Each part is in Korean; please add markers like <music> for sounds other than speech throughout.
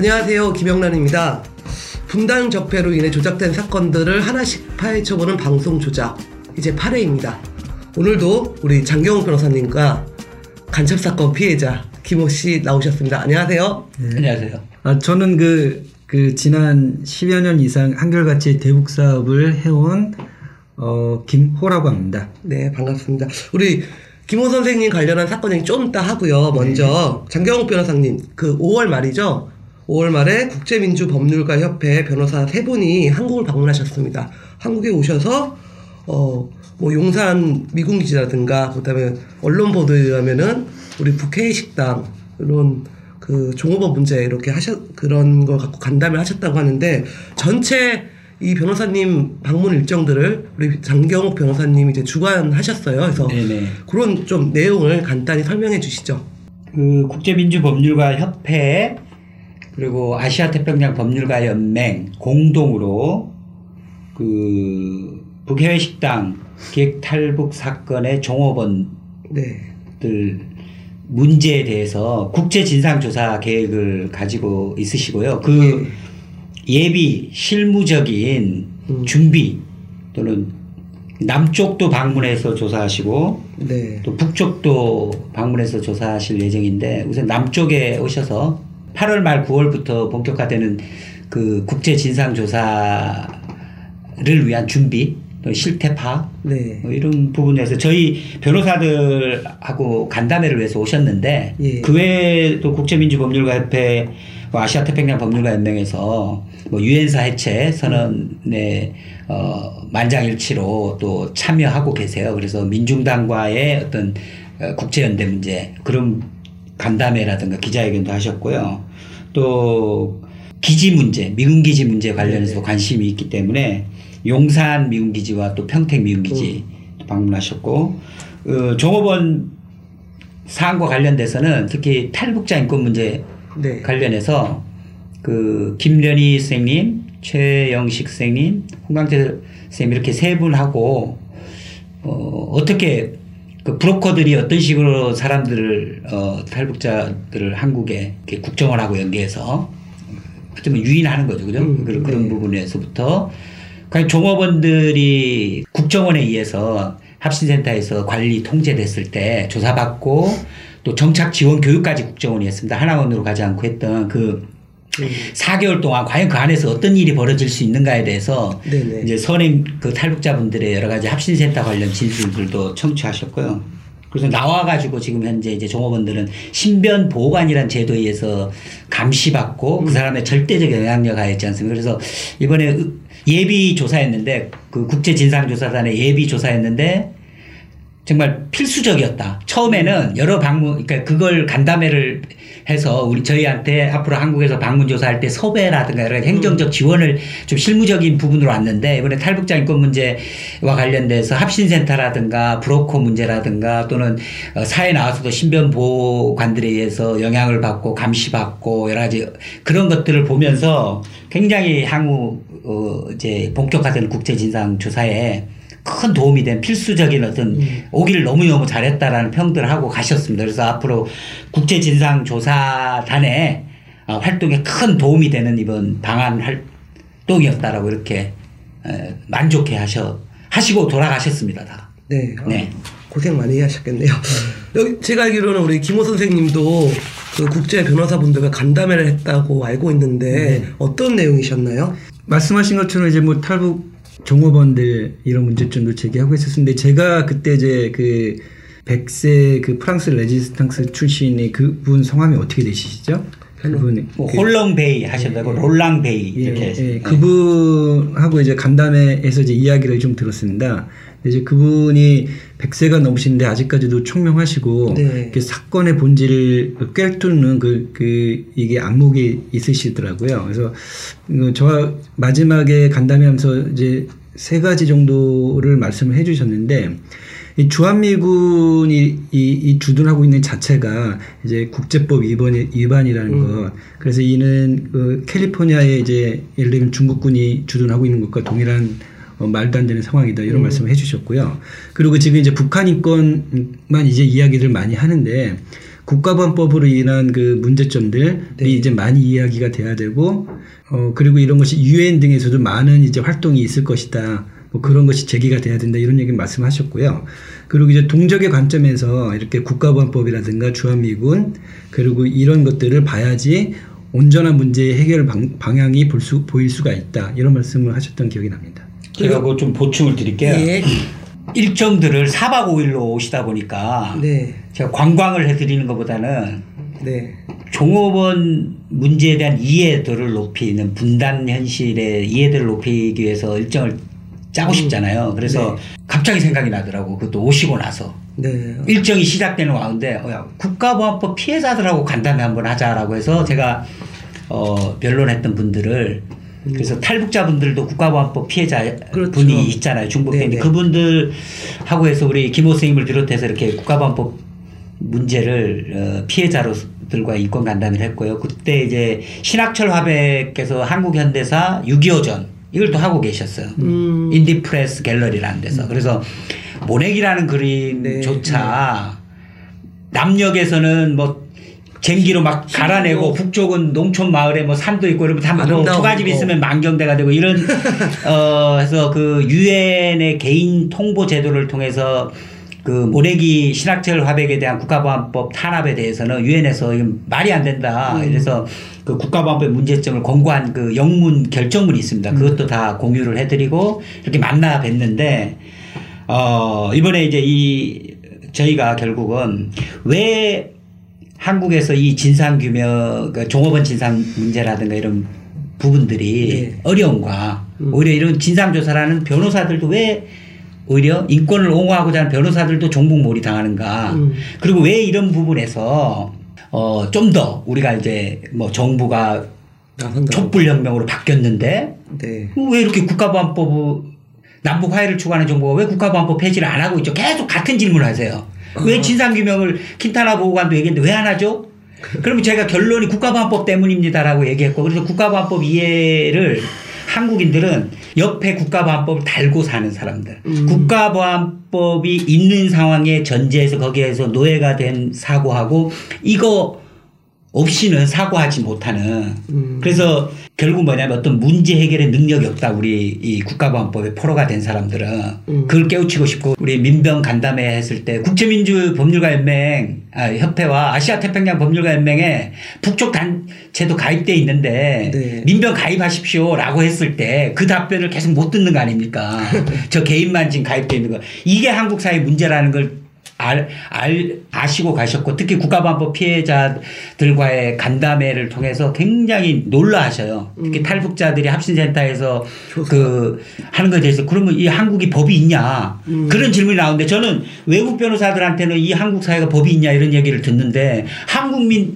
안녕하세요. 김영란입니다. 분당 적폐로 인해 조작된 사건들을 하나씩 파헤쳐보는 방송 조작. 이제 8회입니다. 오늘도 우리 장경호 변호사님과 간첩사건 피해자 김호 씨 나오셨습니다. 안녕하세요. 안녕하세요. 아, 저는 그, 그, 지난 10여 년 이상 한결같이 대북 사업을 해온, 어, 김호라고 합니다. 네, 반갑습니다. 우리 김호 선생님 관련한 사건 얘기 좀 이따 하고요. 먼저 장경욱 변호사님, 그 5월 말이죠. 5월 말에 국제민주법률가 협회 변호사 세 분이 한국을 방문하셨습니다. 한국에 오셔서 어, 뭐 용산 미군기지라든가 그다음에 언론 보도에 의하면은 우리 북해 식당 이런 그 종업원 문제 이렇게 하셨 그런 걸 갖고 간담회 하셨다고 하는데 전체 이 변호사님 방문 일정들을 우리 장경욱 변호사님이 이제 주관하셨어요. 그래서 네네. 그런 좀 내용을 간단히 설명해 주시죠. 그 국제민주법률가 협회 그리고 아시아 태평양 법률가 연맹 공동으로 그 북해외 식당 기획 탈북 사건의 종업원들 네. 문제에 대해서 국제 진상 조사 계획을 가지고 있으시고요. 그 예비 실무적인 음. 준비 또는 남쪽도 방문해서 조사하시고 네. 또 북쪽도 방문해서 조사하실 예정인데 우선 남쪽에 오셔서 8월 말 9월부터 본격화되는 그 국제 진상 조사를 위한 준비 또 실태 파악 네. 뭐 이런 부분에서 저희 변호사들하고 간담회를 위해서 오셨는데 예. 그 외에도 국제민주법률가협회 뭐 아시아 태평양 법률가 연맹에서 뭐 유엔사 해체 선언에 어 만장일치로 또 참여하고 계세요. 그래서 민중당과의 어떤 어, 국제연대 문제 그런 간담회라든가 기자회견도 하셨고요. 또 기지 문제, 미군 기지 문제 관련해서 관심이 있기 때문에 용산 미군 기지와 또 평택 미군 기지 방문하셨고 어, 종업원 사안과 관련돼서는 특히 탈북자 인권 문제 네. 관련해서 그 김련희 선생님, 최영식 선생님, 홍강태 선생님 이렇게 세 분하고 어, 어떻게 그 브로커들이 어떤 식으로 사람들을 어, 탈북자들을 한국에 국정원하고 연계해서 어쩌면 유인하는 거죠, 그죠? 음, 그런, 그런 네. 부분에서부터 그냥 종업원들이 국정원에 의해서 합신센터에서 관리 통제됐을 때 조사받고 또 정착 지원 교육까지 국정원이 했습니다. 하나원으로 가지 않고 했던 그 음. 4개월 동안 과연 그 안에서 어떤 일이 벌어질 수 있는가에 대해서 네네. 이제 선임 그 탈북자분들의 여러 가지 합신센터 관련 진술들도 청취하셨고요. 그래서 나와가지고 지금 현재 이제 종업원들은 신변 보호관이라는 제도에 의해서 감시받고 그 사람의 절대적 영향력 하에 있지 않습니까? 그래서 이번에 의- 예비 조사했는데 그 국제 진상조사단의 예비 조사했는데 정말 필수적이었다. 처음에는 여러 방문, 그러니까 그걸 간담회를 해서 우리 저희한테 앞으로 한국에서 방문 조사할 때 섭외라든가 여러 가지 행정적 지원을 좀 실무적인 부분으로 왔는데 이번에 탈북자 인권 문제와 관련돼서 합신센터라든가 브로커 문제라든가 또는 어, 사회 나와서도 신변 보호관들에 의해서 영향을 받고 감시받고 여러 가지 그런 것들을 보면서 굉장히 향후 어 이제 본격화되는 국제 진상 조사에 큰 도움이 된 필수적인 어떤 오기를 너무너무 잘했다라는 평들을 하고 가셨습니다. 그래서 앞으로 국제진상조사단의 어, 활동에 큰 도움이 되는 이번 방한 활동이었다라고 이렇게 에, 만족해 하셔, 하시고 돌아가셨습니다. 다. 네. 어, 네. 고생 많이 하셨겠네요. 여기 제가 알기로는 우리 김호 선생님도 그 국제 변호사분들과 간담회를 했다고 알고 있는데 어떤 내용이셨나요? 말씀하신 것처럼 이제 뭐 탈북 종업원들 이런 문제점도 제기하고 있었는데 제가 그때 이제 그 백세 그 프랑스 레지스탕스 출신의 그분 성함이 어떻게 되시죠? 그분 뭐 홀렁베이 하셨다고 롤랑베이 이렇게 예. 예, 그분하고 이제 간담회에서 이제 이야기를 좀 들었습니다. 이제 그분이 100세가 넘으신데 아직까지도 총명하시고 네. 이렇게 사건의 본질을 꿰뚫는 그, 그 이게 안목이 있으시더라고요. 그래서 어, 저와 마지막에 간담회하면서 이제 세 가지 정도를 말씀을 해주셨는데 이 주한미군이 이, 이 주둔하고 있는 자체가 이제 국제법 위반, 위반이라는 것. 그래서 이는 그 캘리포니아에 이제 예를 들면 중국군이 주둔하고 있는 것과 동일한 어, 말도 안 되는 상황이다 이런 말씀을 해주셨고요. 그리고 지금 이제 북한 인권만 이제 이야기를 많이 하는데 국가보안법으로 인한 그 문제점들이 네. 이제 많이 이야기가 돼야 되고 어 그리고 이런 것이 유엔 등에서도 많은 이제 활동이 있을 것이다. 뭐 그런 것이 제기가 돼야 된다 이런 얘기 말씀하셨고요. 그리고 이제 동적의 관점에서 이렇게 국가보안법이라든가 주한미군 그리고 이런 것들을 봐야지 온전한 문제의 해결 방, 방향이 볼 수, 보일 수가 있다 이런 말씀을 하셨던 기억이 납니다. 제가 그거 좀 보충을 드릴게요. 예. 일정들을 4박 5일로 오시다 보니까 네. 제가 관광을 해드리는 것보다는 네. 종업원 문제에 대한 이해도를 높이는 분단 현실의 이해도를 높이기 위해서 일정을 짜고 싶잖아요. 그래서 갑자기 생각이 나더라고. 그것도 오시고 나서. 네. 일정이 시작되는 가운데 어, 야, 국가보안법 피해자들하고 간담회 한번 하자라고 해서 제가 어, 변론했던 분들을 그래서 탈북자분들도 국가보안법 피해자 그렇죠. 분이 있잖아요 중국에 네네. 그분들하고 해서 우리 김호 선생님을 비롯해서 이렇게 국가보안법 문제를 어, 피해자로들과 인권 간담회를 했고요. 그때 이제 신학철 화백께서 한국현대사 6.25전 이걸 또 하고 계셨어요. 음. 인디프레스 갤러리라는 데서. 그래서 모내기라는 그림조차 남녘에서는 뭐 쟁기로 막 갈아내고 북쪽은 농촌 마을에 뭐 산도 있고 이러면 다 뭐 아름다운 초가집 거. 있으면 만경대가 되고 이런 <laughs> 어 해서 그 유엔의 개인 통보 제도를 통해서 그 모내기 신학철 화백에 대한 국가보안법 탄압에 대해서는 유엔에서 이건 말이 안 된다. 이래서 그 국가보안법 문제점을 권고한 그 영문 결정문이 있습니다. 그것도 다 공유를 해드리고 이렇게 만나 뵀는데 어 이번에 이제 이 저희가 결국은 왜 한국에서 이 진상 규명, 그 종업원 진상 문제라든가 이런 부분들이 네. 어려움과 오히려 이런 진상 조사라는 변호사들도 왜 오히려 인권을 옹호하고자 하는 변호사들도 종북몰이 당하는가. 음. 그리고 왜 이런 부분에서 어, 좀 더 우리가 이제 뭐 정부가. 촛불혁명으로 바뀌었는데 네. 왜 이렇게 국가보안법 남북 화해를 추구하는 정부가 왜 국가보안법 폐지를 안 하고 있죠? 계속 같은 질문을 하세요. 왜 진상규명을 킨타나 보고관도 얘기했는데 왜 안 하죠? 그러면 제가 결론이 국가보안법 때문입니다라고 얘기했고 그래서 국가보안법 이해를 한국인들은 옆에 국가보안법을 달고 사는 사람들. 국가보안법이 있는 상황에 전제해서 거기에서 노예가 된 사고하고 이거 없이는 사고하지 못하는 음. 그래서 결국 뭐냐면 어떤 문제 해결의 능력이 없다 우리 이 국가보안법에 포로가 된 사람들은 음. 그걸 깨우치고 싶고 우리 민병 간담회 했을 때 국제민주 법률가 연맹 아, 협회와 아시아 태평양 법률가 연맹에 북쪽 단체도 가입돼 있는데 네. 민병 가입하십시오라고 했을 때 그 답변을 계속 못 듣는 거 아닙니까? <laughs> 저 개인만 지금 가입돼 있는 거 이게 한국 사회 문제라는 걸 알, 알, 아시고 가셨고 특히 국가보안법 피해자들과의 간담회를 통해서 굉장히 놀라하셔요. 특히 탈북자들이 합신센터에서 조사. 그 하는 것에 대해서 그러면 이 한국이 법이 있냐 그런 질문이 나오는데 저는 외국 변호사들한테는 이 한국 사회가 법이 있냐 이런 얘기를 듣는데 한국민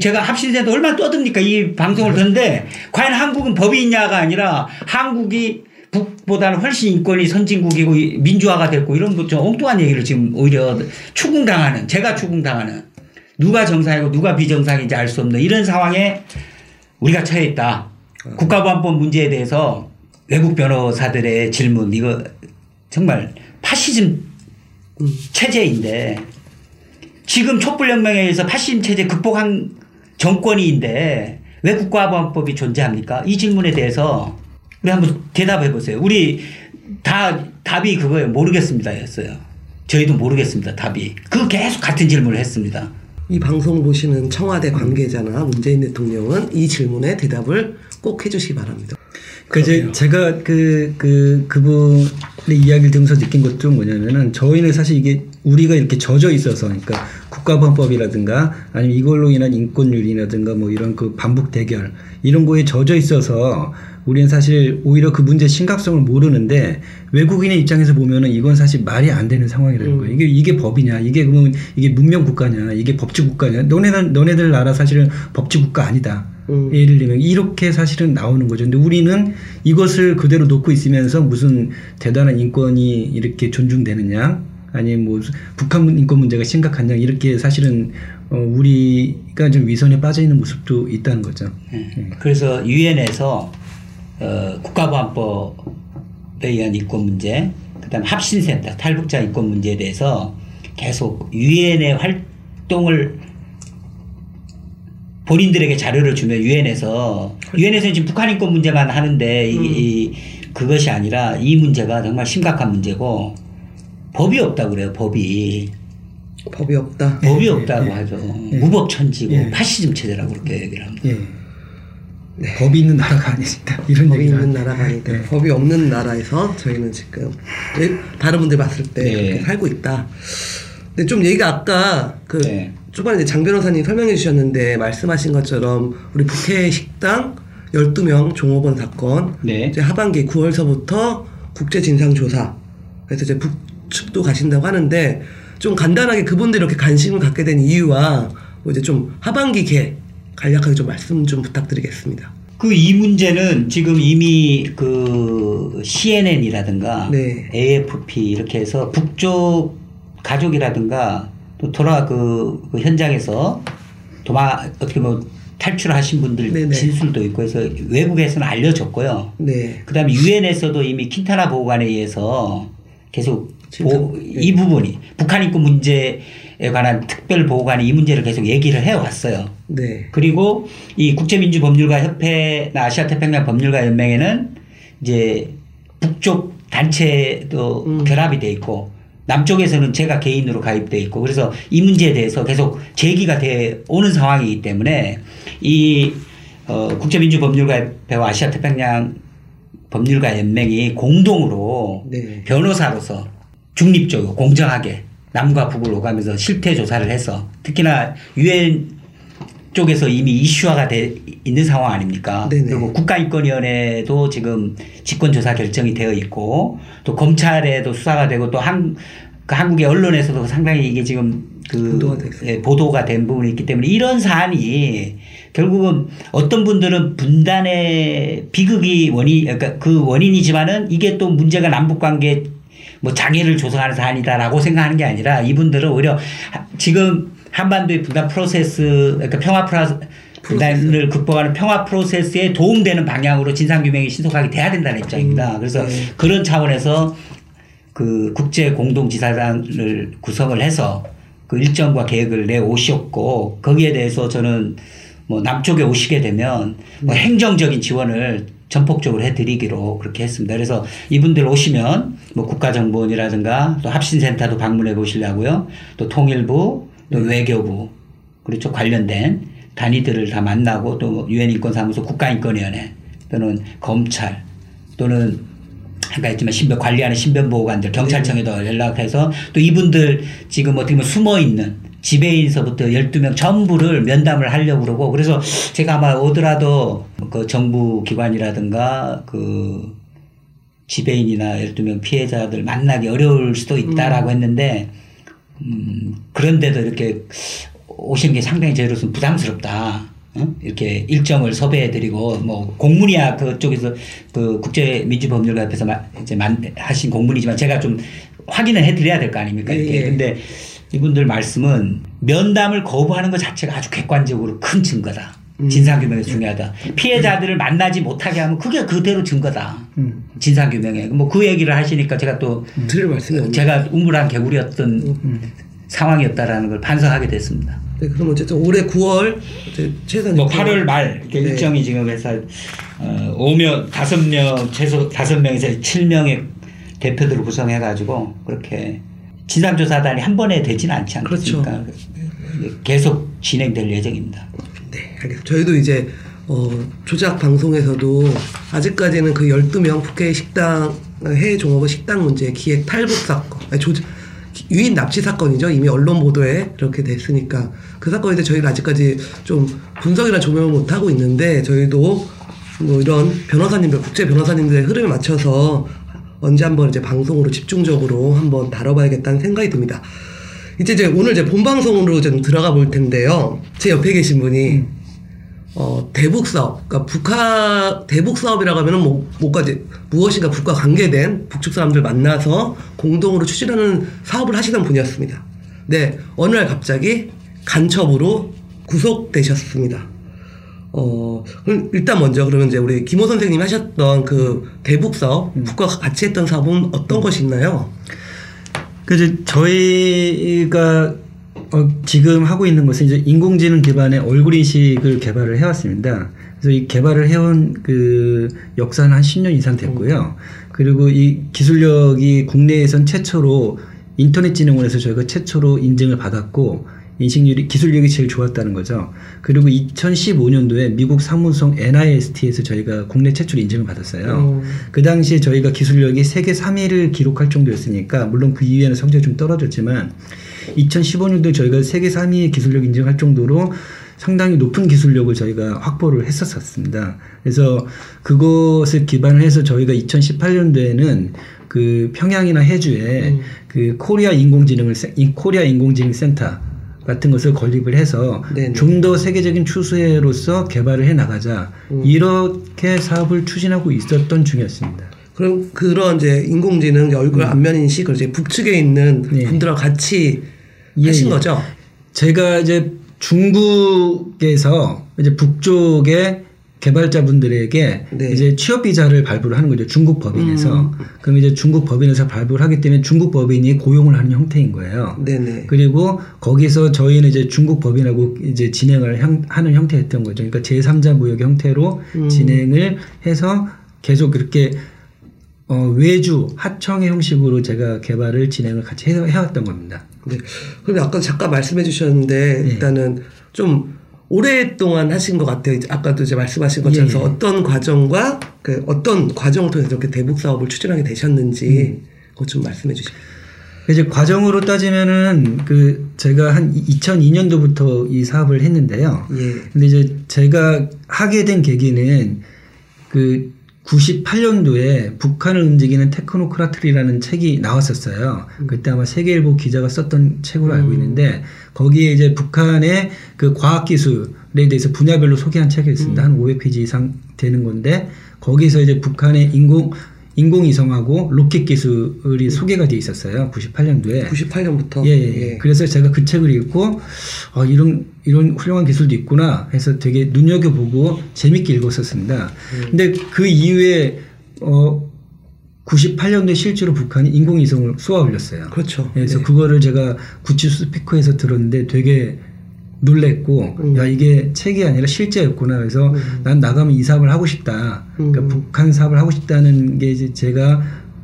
제가 합신센터 얼마나 떠듭니까 이 방송을 듣는데 과연 한국은 법이 있냐가 아니라 한국이 북보다는 훨씬 인권이 선진국이고 이 민주화가 됐고 이런 거좀 엉뚱한 얘기를 지금 오히려 추궁당하는 제가 추궁당하는 누가 정상이고 누가 비정상인지 알 수 없는 이런 상황에 우리가 처해 있다. 국가보안법 문제에 대해서 외국 변호사들의 질문 이거 정말 파시즘 체제인데 지금 촛불혁명에 의해서 파시즘 체제 극복한 정권이인데 왜 국가보안법이 존재합니까? 이 질문에 대해서 우리 한번 대답해 보세요. 우리 다 답이 그거예요. 모르겠습니다였어요. 저희도 모르겠습니다. 답이. 그 계속 같은 질문을 했습니다. 이 방송 보시는 청와대 관계자나 문재인 대통령은 이 질문에 대답을 꼭 해주시기 바랍니다. 그 이제 제가 그, 그, 그분의 이야기를 들으면서 느낀 것도 뭐냐면은 저희는 사실 이게 우리가 이렇게 젖어 있어서 그러니까 국가보안법이라든가 아니면 이걸로 인한 인권유린이라든가 뭐 이런 그 반복 대결 이런 거에 젖어 있어서 우리는 사실 오히려 그 문제 심각성을 모르는데 외국인의 입장에서 보면은 이건 사실 말이 안 되는 상황이라는 거예요. 이게 이게 법이냐? 이게 그러면 이게 문명 국가냐? 이게 법治국가냐? 너네들 너네들 나라 사실은 법治국가 아니다. 음. 예를 들면 이렇게 사실은 나오는 거죠. 근데 우리는 이것을 그대로 놓고 있으면서 무슨 대단한 인권이 이렇게 존중되느냐, 아니면 뭐 북한 인권 문제가 심각하냐 이렇게 사실은 어, 우리가 좀 위선에 빠져 있는 모습도 있다는 거죠. 예. 그래서 유엔에서 어, 국가보안법에 의한 인권 문제, 그다음 합신센터 탈북자 인권 문제에 대해서 계속 유엔의 활 활동을 본인들에게 자료를 주면 유엔에서 유엔에서는 지금 북한 인권 문제만 하는데 이, 이 그것이 아니라 이 문제가 정말 심각한 문제고 법이 없다고 그래요 법이 법이 없다. 법이 없다고 하죠 예. 무법천지고 예. 파시즘 체제라고 그렇게 얘기를 합니다. 예. 법이 있는 나라가 아니다. <laughs> 이런 법이 있는. 나라가 아니다. 네. 법이 없는 나라에서 저희는 지금 네, 다른 분들 봤을 때 네. 그렇게 살고 있다. 근데 좀 얘기가 아까 그 네. 초반에 장 변호사님 설명해 주셨는데 말씀하신 것처럼 우리 북해 식당 12명 종업원 사건 네. 이제 하반기 9월서부터 국제 진상 조사 그래서 이제 북측도 가신다고 하는데 좀 간단하게 그분들이 이렇게 관심을 갖게 된 이유와 뭐 이제 좀 하반기 계획 간략하게 좀 말씀 좀 부탁드리겠습니다. 그 이 문제는 지금 이미 그 CNN이라든가 네. AFP 이렇게 해서 북쪽 가족이라든가 또 돌아 그, 그 현장에서 도마 어떻게 뭐 탈출하신 분들 네네. 진술도 있고 해서 외국에서는 알려졌고요. 네. 그다음에 유엔에서도 이미 킨타나 보고관에 의해서 계속 보- 이 부분이 북한 인권 문제에 관한 특별 보고관이 이 문제를 계속 얘기를 해왔어요. 네. 그리고 이 국제민주법률가 협회나 아시아태평양 법률가 연맹에는 이제 북쪽 단체도 음. 결합이 돼 있고 남쪽에서는 제가 개인으로 가입돼 있고 그래서 이 문제에 대해서 계속 제기가 돼 오는 상황이기 때문에 이 어, 국제민주법률가 협회와 아시아태평양 법률가 연맹이 공동으로 네. 변호사로서 중립적으로 공정하게 남과 북을 오가면서 실태 조사를 해서 특히나 유엔 쪽에서 이미 이슈화가 돼 있는 상황 아닙니까? 네네. 그리고 국가인권위원회도 지금 직권조사 결정이 되어 있고 또 검찰에도 수사가 되고 또 한, 그 한국의 언론에서도 상당히 이게 지금 그. 예, 보도가 된 부분이 있기 때문에 이런 사안이 결국은 어떤 분들은 분단의 비극이 원인 그러니까 그 원인이지만은 이게 또 문제가 남북 관계 뭐 장애를 조성하는 사안이다라고 생각하는 게 아니라 이분들은 오히려 하- 지금 한반도의 분단 프로세스 그러니까 평화 프로 분단을 극복하는 평화 프로세스에 도움되는 방향으로 진상 규명이 신속하게 돼야 된다는 입장입니다. 음, 그래서 네. 그런 차원에서 그 국제 공동 지사단을 구성을 해서 그 일정과 계획을 내 오셨고 거기에 대해서 저는 뭐 남쪽에 오시게 되면 뭐 행정적인 지원을 전폭적으로 해드리기로 그렇게 했습니다. 그래서 이분들 오시면 뭐 국가정보원이라든가 또 합신센터도 방문해 보시려고요. 또 통일부, 또 외교부 그렇죠 관련된 단위들을 다 만나고 또 유엔 인권사무소 국가인권위원회 또는 검찰 또는 아까 했지만 신변 관리하는 신변보호관들 경찰청에도 연락해서 또 이분들 지금 어떻게 보면 숨어 있는 지배인서부터 12명 전부를 면담을 하려고 그러고 그래서 제가 아마 오더라도 그 정부 기관이라든가 그 지배인이나 12명 피해자들 만나기 어려울 수도 있다라고 했는데 음, 그런데도 이렇게 오신 게 상당히 저희로서는 부담스럽다. 어? 이렇게 일정을 섭외해드리고 뭐 공문이야 그쪽에서 그 국제 민주법률가협회에서 마- 이제 만, 하신 공문이지만 제가 좀 확인을 해드려야 될 거 아닙니까 이렇게 예, 예. 근데 이분들 말씀은 면담을 거부하는 것 자체가 아주 객관적으로 큰 증거다. 음. 진상규명에 중요하다. 피해자들을 만나지 못하게 하면 그게 그대로 증거다. 음. 진상규명에. 뭐 그 얘기를 하시니까 제가 또 드릴 말씀이 없네요. 제가 우물한 개구리였던 음. 상황이었다라는 걸 반성하게 됐습니다. 네, 그럼 어쨌든 올해 9월 이제 최선 뭐 8월 말 이렇게 네. 일정이 지금 해서 어, 5명, 5명 최소 5명에서 7명의 대표들을 구성해 가지고 그렇게 진상조사단이 한 번에 되지는 않지 않겠습니까? 그렇죠. 계속 진행될 예정입니다. 네, 알겠습니다. 저희도 이제 어, 조작 방송에서도 아직까지는 그 12명 북해 식당 해외 종업원 식당 문제 기획 탈북 사건 아니, 조작 유인 납치 사건이죠. 이미 언론 보도에 이렇게 됐으니까 그 사건에 대해 저희가 아직까지 좀 분석이나 조명을 못 하고 있는데 저희도 뭐 이런 변호사님들 국제 변호사님들의 흐름에 맞춰서 언제 한번 이제 방송으로 집중적으로 한번 다뤄봐야겠다는 생각이 듭니다. 이제 이제 오늘 이제 본 방송으로 좀 들어가 볼 텐데요. 제 옆에 계신 분이 어, 대북 사업, 그러니까 북한 대북 사업이라고 하면은 뭐 뭐까지 무엇인가 북과 관계된 북측 사람들 만나서 공동으로 추진하는 사업을 하시던 분이었습니다. 네, 어느 날 갑자기 간첩으로 구속되셨습니다. 어, 그럼 일단 먼저 그러면 이제 우리 김호 선생님 하셨던 그 대북 사업, 북과 같이 했던 사업은 어떤 것이 있나요? 그래서 저희가 어, 지금 하고 있는 것은 이제 인공지능 기반의 얼굴 인식을 개발을 해왔습니다. 그래서 이 개발을 해온 그 역사는 한 10년 이상 됐고요. 그리고 이 기술력이 국내에선 최초로 인터넷 진흥원에서 저희가 최초로 인증을 받았고 인식률이 기술력이 제일 좋았다는 거죠. 그리고 2015년도에 미국 사무성 NIST에서 저희가 국내 최초로 인증을 받았어요. 음. 그 당시에 저희가 기술력이 세계 3위를 기록할 정도였으니까 물론 그 이후에는 성적이 좀 떨어졌지만 2015년도에 저희가 세계 3위 기술력 인증할 정도로 상당히 높은 기술력을 저희가 확보를 했었습니다. 그래서 그것을 기반을 해서 저희가 2018년도에는 그 평양이나 해주에 음. 그 코리아 인공지능을 코리아 인공지능 센터 같은 것을 건립을 해서. 좀 더 세계적인 추세로서 개발을 해 나가자 음. 이렇게 사업을 추진하고 있었던 중이었습니다. 그럼 그런 이제 인공지능 얼굴 안면 인식을 이제 북측에 있는 네. 분들하고 같이 예, 하신 예. 거죠? 제가 이제 중국에서 이제 북쪽의 개발자분들에게 네. 이제 취업 비자를 발부를 하는 거죠. 중국 법인에서. 음. 그럼 이제 중국 법인에서 발부를 하기 때문에 중국 법인이 고용을 하는 형태인 거예요. 네네. 그리고 거기서 저희는 이제 중국 법인하고 이제 진행을 형- 하는 형태였던 거죠. 그러니까 제3자 무역 형태로 음. 진행을 해서 계속 그렇게 어, 외주 하청의 형식으로 제가 개발을 진행을 같이 해, 해왔던 겁니다. 네. 그럼 아까 잠깐 말씀해 주셨는데 네. 일단은 좀 오랫동안 하신 것 같아요. 이제 아까도 이제 말씀하신 것처럼 예, 예. 어떤 과정과 그 어떤 과정을 통해서 이렇게 대북 사업을 추진하게 되셨는지 음. 그것 좀 말씀해 주시면. 이제 과정으로 따지면은 그 제가 한 2002년도부터 이 사업을 했는데요. 예. 근데 이제 제가 하게 된 계기는 그 98년도에 북한을 움직이는 테크노크라트리라는 책이 나왔었어요. 그때 아마 세계일보 기자가 썼던 책으로 알고 있는데 거기에 이제 북한의 그 과학기술에 대해서 분야별로 소개한 책이 있습니다. 한 500페이지 이상 되는 건데 거기서 이제 북한의 인공 인공위성하고 로켓 기술이 소개가 돼 있었어요. 98년도에. 98년부터. 예, 예, 예. 그래서 제가 그 책을 읽고 어, 이런 이런 훌륭한 기술도 있구나 해서 되게 눈여겨보고 재밌게 읽었었습니다. 음. 근데 그 이후에 어 98년도에 실제로 북한이 인공위성을 쏘아 올렸어요. 그렇죠. 그래서 네. 그거를 제가 구치 스피커에서 들었는데 되게 놀랬고 음. 야 이게 책이 아니라 실제였구나 그래서 음. 난 나가면 이 사업을 하고 싶다 그러니까 음. 북한 사업을 하고 싶다는 게 이제 제가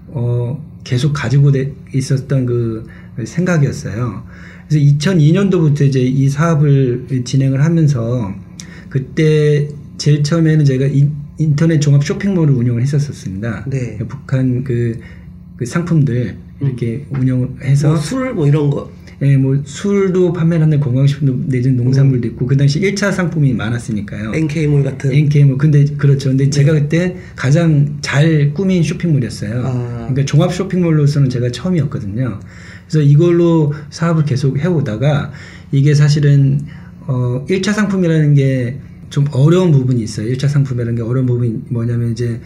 어 계속 가지고 돼- 있었던 그 생각이었어요 그래서 2002년도부터 이제 이 사업을 진행을 하면서 그때 제일 처음에는 제가 인, 인터넷 종합 쇼핑몰을 운영을 했었습니다 네. 북한 그, 그 상품들 이렇게 운영을 해서 뭐 술 뭐 이런 거. 예, 뭐 술도 판매를 하는 건강식품도 내지는 농산물도 있고 그 당시 1차 상품이 많았으니까요. NK몰 같은. NK 뭐 근데 그렇죠. 근데 제가 그때 가장 잘 꾸민 쇼핑몰이었어요. 아. 그러니까 종합 쇼핑몰로서는 제가 처음이었거든요. 그래서 이걸로 사업을 계속 해오다가 이게 사실은 어 1차 상품이라는 게 좀 어려운 부분이 있어요. 1차 상품이라는 게 어려운 부분이 뭐냐면 이제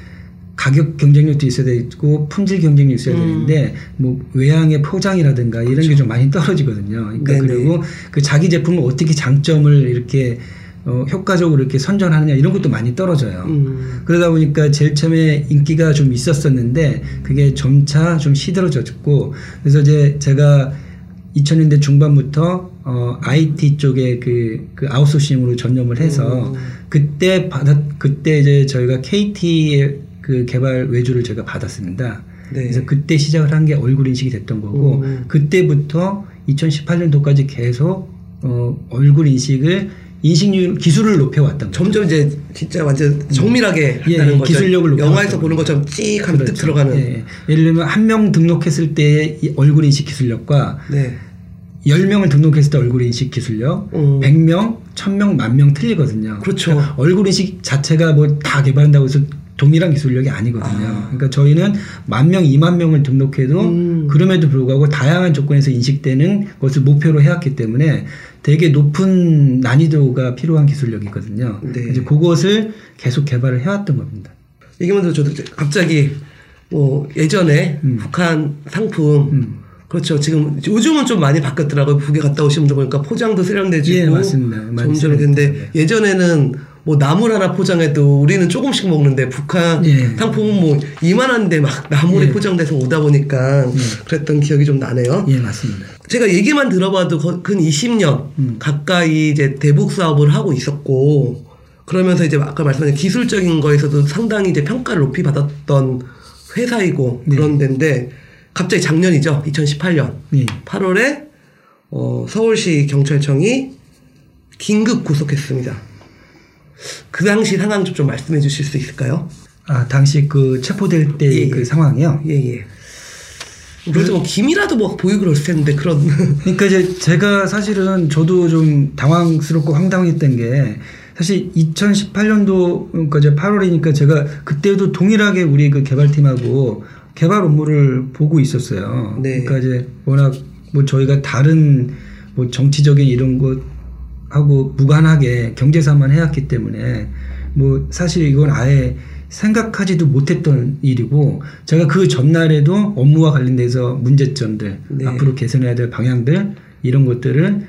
가격 경쟁력도 있어야 되고 품질 경쟁력이 있어야 음. 되는데 뭐 외양의 포장이라든가 이런 게좀 많이 떨어지거든요. 그러니까 네네. 그리고 그 자기 제품을 어떻게 장점을 이렇게 어, 효과적으로 이렇게 선전하느냐 이런 것도 많이 떨어져요. 음. 그러다 보니까 제일 처음에 인기가 좀 있었었는데 그게 점차 좀 시들어졌고 그래서 이제 제가 2000년대 중반부터 어, IT 쪽에 그, 그 아웃소싱으로 전념을 해서 음. 그때 받았 그때 이제 저희가 KT의 그 개발 외주를 제가 받았습니다. 네. 그래서 그때 시작을 한 게 얼굴 인식이 됐던 거고 음. 그때부터 2018년도까지 계속 어, 얼굴 인식을 인식률 기술을 높여왔던 거죠. 점점 이제 진짜 완전 정밀하게 예, 예, 거죠. 기술력을 영화에서 보는 것처럼 찍 하면 뜩 그렇죠. 들어가는. 예, 예. 예 를 들면 한 명 등록했을 때의 이 얼굴 인식 기술력과 네. 10명을 등록했을 때 얼굴 인식 기술력, 음. 100명, 1000명, 만 명 틀리거든요. 그렇죠. 그러니까 얼굴 인식 자체가 뭐 다 개발한다고 해서 동일한 기술력이 아니거든요. 아. 그러니까 저희는 만 명, 2만 명을 등록해도 음. 그럼에도 불구하고 다양한 조건에서 인식되는 것을 목표로 해왔기 때문에 되게 높은 난이도가 필요한 기술력이거든요. 네. 이제 그것을 계속 개발을 해왔던 겁니다. 얘기만 저도 갑자기 뭐 예전에 음. 북한 상품 음. 그렇죠. 지금 요즘은 좀 많이 바뀌었더라고요. 북에 갔다 오시면 좀 보니까 포장도 세련돼지고 예, 맞습니다. 점점 근데. 예전에는 뭐 나물 하나 포장해도 우리는 조금씩 먹는데 북한 예. 상품은 뭐 이만한데 막 나물이 예. 포장돼서 오다 보니까 그랬던 기억이 좀 나네요. 예, 맞습니다. 제가 얘기만 들어봐도 거- 근 20년 음. 가까이 이제 대북 사업을 하고 있었고 그러면서 이제 아까 말씀하신 기술적인 거에서도 상당히 이제 평가를 높이 받았던 회사이고 네. 그런 데인데 갑자기 작년이죠. 2018년 예. 8월에 어, 서울시 경찰청이 긴급 구속했습니다. 그 당시 상황 좀, 좀 말씀해 주실 수 있을까요? 아, 당시 그 체포될 때 예, 그 예. 상황이요. 예, 예. 그래서 뭐 김이라도 뭐 그럴 텐데 그런 <laughs> 그러니까 이제 제가 사실은 저도 좀 당황스럽고 황당했던 게 사실 2018년도 그러니까 이제 8월이니까 제가 그때도 동일하게 우리 그 개발팀하고 개발 업무를 보고 있었어요. 네. 그러니까 이제 워낙 뭐 저희가 다른 뭐 정치적인 이런 것 하고 무관하게 경제사만 해왔기 때문에 뭐 사실 이건 아예 생각하지도 못했던 일이고 제가 그 전날에도 업무와 관련돼서 문제점들 네. 앞으로 개선해야 될 방향들 이런 것들을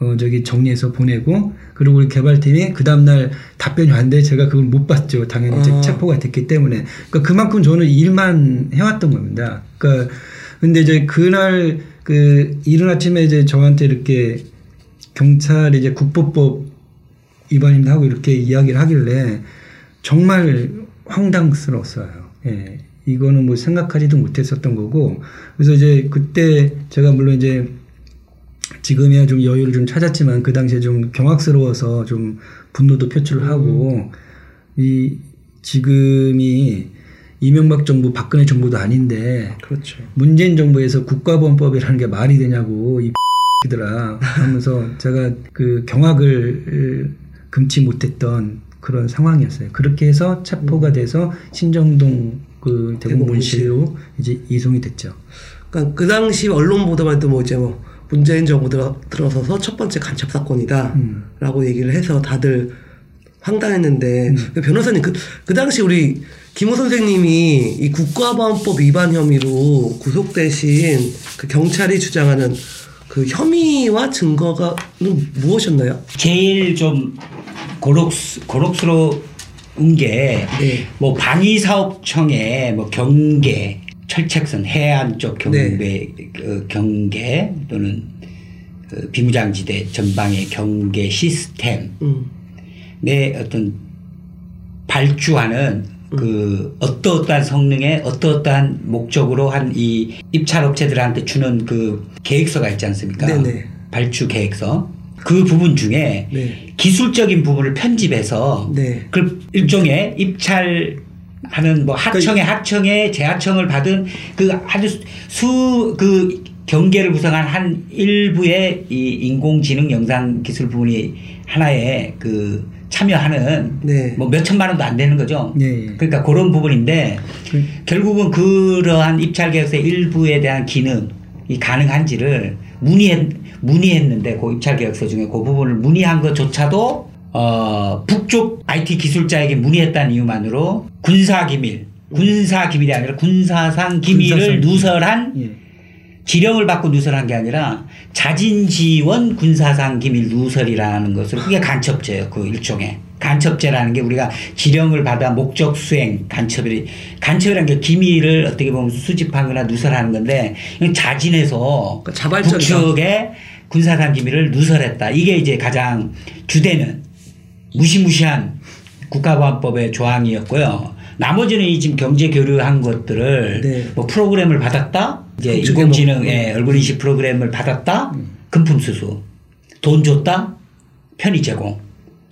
어 저기 정리해서 보내고 그리고 우리 개발팀이 그 다음날 답변이 왔는데 제가 그걸 못 봤죠 당연히 아. 체포가 됐기 때문에 그러니까 그만큼 저는 일만 해왔던 겁니다 그러니까 근데 이제 그날 그 이른 아침에 이제 저한테 이렇게 경찰이 이제 국보법 위반입니다 하고 이렇게 이야기를 하길래 정말 황당스러웠어요. 예. 이거는 뭐 생각하지도 못했었던 거고 그래서 이제 그때 제가 물론 이제 지금이야 좀 여유를 좀 찾았지만 그 당시에 좀 경악스러워서 좀 분노도 표출을 하고 이 지금이 이명박 정부 박근혜 정부도 아닌데 그렇죠. 문재인 정부에서 국가보안법이라는 게 말이 되냐고 이 들아 하면서 제가 그 경악을 금치 못했던 그런 상황이었어요. 그렇게 해서 체포가 돼서 신정동 그 대공문실로 이제 이송이 됐죠. 그러니까 그 당시 언론 보도만 해도 뭐 이제 뭐 문재인 정부 들어, 들어서서 첫 번째 간첩 사건이다라고 음. 얘기를 해서 다들 황당했는데 그 변호사님 그, 그 당시 우리 김호 선생님이 이 국가보안법 위반 혐의로 구속되신 그 경찰이 주장하는 그 혐의와 증거가 무엇이었나요? 제일 좀 고록스, 고록스러운 게, 네. 뭐, 방위사업청의 뭐 경계, 철책선, 해안 쪽 경계, 네. 그 경계 또는 그 비무장지대 전방의 경계 시스템, 음. 내 어떤 발주하는 그 어떠어떠한 성능에 어떠어떠한 목적으로 한 이 입찰 업체들한테 주는 그 계획서가 있지 않습니까? 네네. 발주 계획서. 그 부분 중에 네. 기술적인 부분을 편집해서 네. 그 일종의 입찰 하는 뭐 하청의 하청의 재하청을 받은 그 아주 수 그 경계를 구성한 한 일부의 이 인공지능 영상 기술 부분이 하나의 그 참여하는 네. 뭐몇 천만 원도 안 되는 거죠. 예, 예. 그러니까 그런 부분인데 그- 결국은 그러한 입찰 계획서 일부에 대한 기능이 가능한지를 문의했 문의했는데 그 입찰 계획서 중에 그 부분을 문의한 것조차도 어 북쪽 IT 기술자에게 문의했다는 이유만으로 군사 기밀 군사 기밀이 아니라 군사상 기밀을 군사상. 누설한 예. 지령을 받고 누설한 게 아니라 자진 지원 군사상 기밀 누설이라는 것으로 그게 간첩죄예요. 그 일종의 간첩죄라는 게 우리가 지령을 받아 목적 수행 간첩이 간첩이라는 게 기밀을 어떻게 보면 수집하거나 누설하는 건데 자진해서 그러니까 자발적이다. 북측의 군사상 기밀을 누설했다. 이게 이제 가장 주되는 무시무시한 국가보안법의 조항이었고요. 나머지는 이 지금 경제 교류한 것들을 네. 뭐 프로그램을 받았다. 이제 북측에 인공지능의 얼굴 인식 프로그램을 받았다. 금품 수수. 돈 줬다. 편의 제공.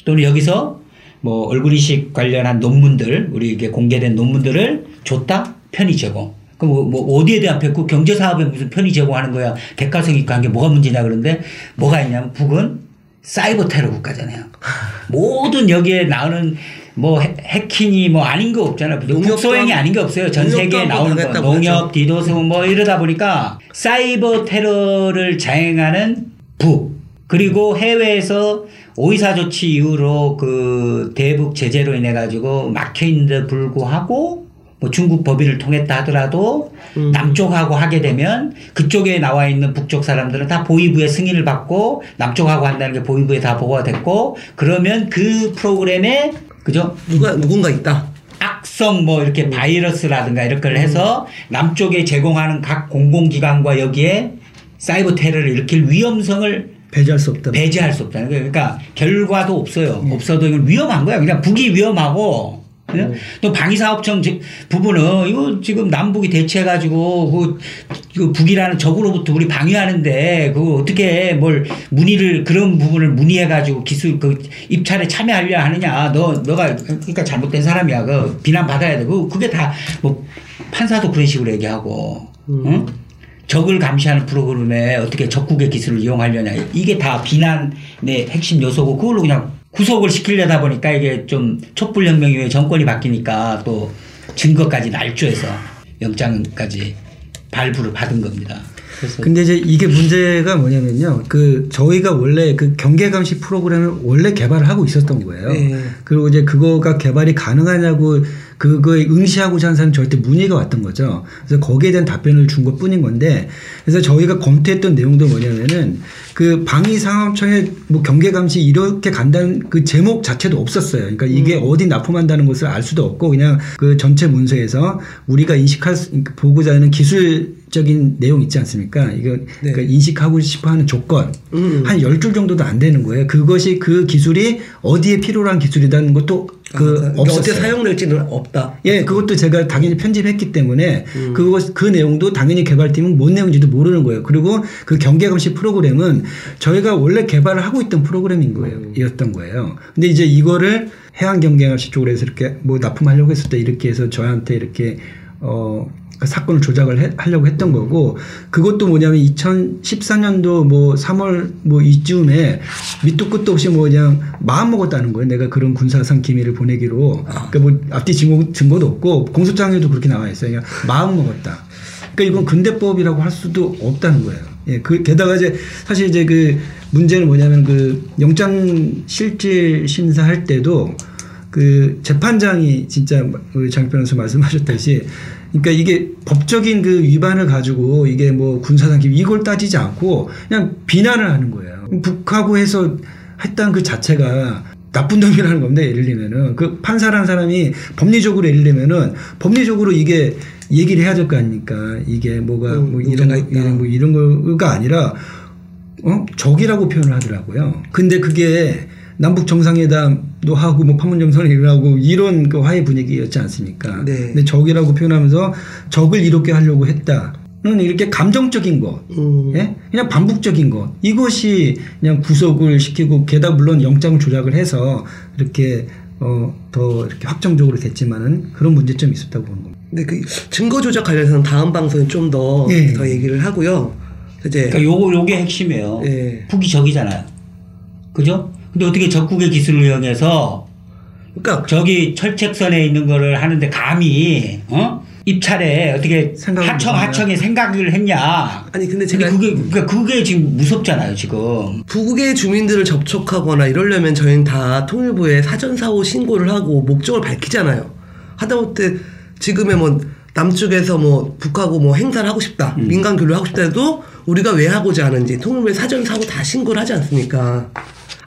또는 여기서 뭐 얼굴 인식 관련한 논문들 우리 이게 공개된 논문들을 줬다. 편의 제공. 그럼 뭐, 뭐 어디에 대한 그 경제 사업에 무슨 편의 제공하는 거야 객관성 있고 한 게 뭐가 문제냐 그런데 뭐가 있냐면 북은 사이버 테러 국가잖아요. <laughs> 모든 여기에 나오는 뭐 해- 해킹이 뭐 아닌 거 없잖아요. 농협도 북 소행이 한- 아닌 게 없어요. 전 세계에 나오는 거. 농협, 디도스 뭐 이러다 보니까 사이버 테러를 자행하는 북 그리고 해외에서 5.24 조치 이후로 그 대북 제재로 인해 가지고 막혀 있는데 불구하고 뭐 중국 법인을 통했다 하더라도 음. 남쪽하고 하게 되면 그쪽에 나와 있는 북쪽 사람들은 다 보위부의 승인을 받고 남쪽하고 한다는 게 보위부에 다 보고가 됐고 그러면 그 프로그램에 그죠? 누가 누군가 있다. 악성 뭐 이렇게 바이러스라든가 이런 걸 해서 남쪽에 제공하는 각 공공기관과 여기에 사이버 테러를 일으킬 위험성을 배제할 수 없다. 배제할 수 없다는 거예요. 그러니까 결과도 없어요. 없어도 이건 위험한 거야. 그냥 북이 위험하고 예? 또 방위사업청 지- 부분은 이거 지금 남북이 대치해가지고 그, 그 북이라는 적으로부터 우리 방위하는데 그 어떻게 뭘 문의를 그런 부분을 문의해 가지고 기술 그 입찰에 참여하려 하느냐 너 너가 그러니까 잘못된 사람이야 그 비난 받아야 돼. 그 그게 다 뭐 판사도 그런 식으로 얘기하고 응? 적을 감시하는 프로그램에 어떻게 적국의 기술을 이용하려냐 이게 다 비난의 핵심 요소고 그걸로 그냥 구속을 시키려다 보니까 이게 좀 촛불혁명 이후에 정권이 바뀌니까 또 증거까지 날조해서 영장까지 발부를 받은 겁니다. 그래서 근데 이제 이게 문제가 뭐냐면요. 그 저희가 원래 그 경계 감시 프로그램을 원래 개발을 하고 있었던 거예요. 네. 그리고 이제 그거가 개발이 가능하냐고 그거에 응시하고자 하는 사람 저한테 문의가 왔던 거죠. 그래서 거기에 대한 답변을 준 것 뿐인 건데 그래서 저희가 검토했던 내용도 뭐냐면은 그 방위상업청의 뭐 경계 감시 이렇게 간다는 그 제목 자체도 없었어요. 그러니까 이게 어디 납품한다는 것을 알 수도 없고 그냥 그 전체 문서에서 우리가 인식할 보고자 하는 기술 적인 내용 있지 않습니까? 이거 네. 그러니까 인식하고 싶어 하는 조건 음. 한열 줄 정도도 안 되는 거예요. 그것이 그 기술이 어디에 필요로 한 기술이라는 것도 그 아, 없었어요. 어떻게 사용될지는 없다. 예, 그것도 제가 당연히 편집했기 때문에 그것 그 내용도 당연히 개발팀은 뭔 내용인지도 모르는 거예요. 그리고 그 경계 감시 프로그램은 저희가 원래 개발을 하고 있던 프로그램인 거예요. 이었던 거예요. 근데 이제 이거를 해양 경계 감시 쪽으로 해서 이렇게 뭐 납품하려고 했을 때 이렇게 해서 저한테 이렇게 어그 사건을 조작을 해- 하려고 했던 거고 그것도 뭐냐면 2014년도 뭐 3월 뭐 이쯤에 밑도 끝도 없이 뭐 그냥 마음 먹었다는 거예요. 내가 그런 군사상 기밀을 보내기로. 그러니까 뭐 앞뒤 증거, 증거도 없고 공소장에도 그렇게 나와 있어요. 그냥 마음 먹었다. 그러니까 이건 근대법이라고 할 수도 없다는 거예요. 예, 그 게다가 이제 사실 이제 그 문제는 뭐냐면 그 영장 실질 심사할 때도 그 재판장이 진짜 우리 장 변호사 말씀하셨듯이 그러니까 이게 법적인 그 위반을 가지고 이게 뭐 군사상 기밀 이걸 따지지 않고 그냥 비난을 하는 거예요. 북하고 해서 했다는 그 자체가 나쁜 놈이라는 겁니다. 예를 들면은 그 판사라는 사람이 법리적으로 예를 들면은 법리적으로 이게 얘기를 해야 될 거 아닙니까? 이게 뭐가 음, 뭐 이런. 이런 뭐 이런 거가 아니라 어? 적이라고 표현을 하더라고요. 근데 그게 남북 정상회담도 하고 뭐 판문점선을 일어나고 이런 그 화해 분위기였지 않습니까? 네. 근데 적이라고 표현하면서 적을 이롭게 하려고 했다 는 이렇게 감정적인 것, 음. 예? 그냥 반복적인 것 이것이 그냥 구속을 시키고 게다가 물론 영장을 조작을 해서 이렇게 어, 더 이렇게 확정적으로 됐지만은 그런 문제점이 있었다고 보는 겁니다. 근데 그 증거 조작 관련해서는 다음 방송에 좀 더더 예. 얘기를 하고요. 이제 그러니까 요거 요게 핵심이에요. 예. 북이 적이잖아요. 그죠? 근데 어떻게 적국의 기술을 이용해서 그러니까 저기 철책선에 있는 거를 하는데 감히 어? 입찰에 어떻게 하청. 하청에 생각을 했냐? 아니 근데 근데 제가 그게 그러니까 그게 지금 무섭잖아요 지금. 북의 주민들을 접촉하거나 이러려면 저희는 다 통일부에 사전 사고 신고를 하고 목적을 밝히잖아요. 하다못해 지금의 뭐 남쪽에서 뭐 북하고 뭐 행사를 하고 싶다, 민간 교류를 하고 싶다 해도 우리가 왜 하고자 하는지 통일부에 사전 사고 다 신고를 하지 않습니까?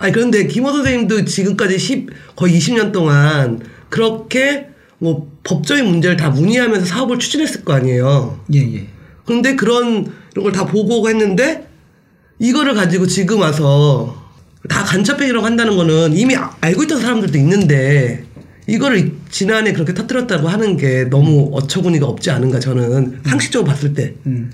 아니 그런데 김호 선생님도 지금까지 10, 거의 20년 동안 그렇게 뭐 법적인 문제를 다 문의하면서 사업을 추진했을 거 아니에요. 예, 예. 그런데 그런 이런 걸 다 보고 했는데 이거를 가지고 지금 와서 다 간첩행위라고 한다는 거는 이미 아- 알고 있던 사람들도 있는데 이거를 지난해 그렇게 터뜨렸다고 하는 게 너무 어처구니가 없지 않은가 저는 상식적으로 봤을 때 음.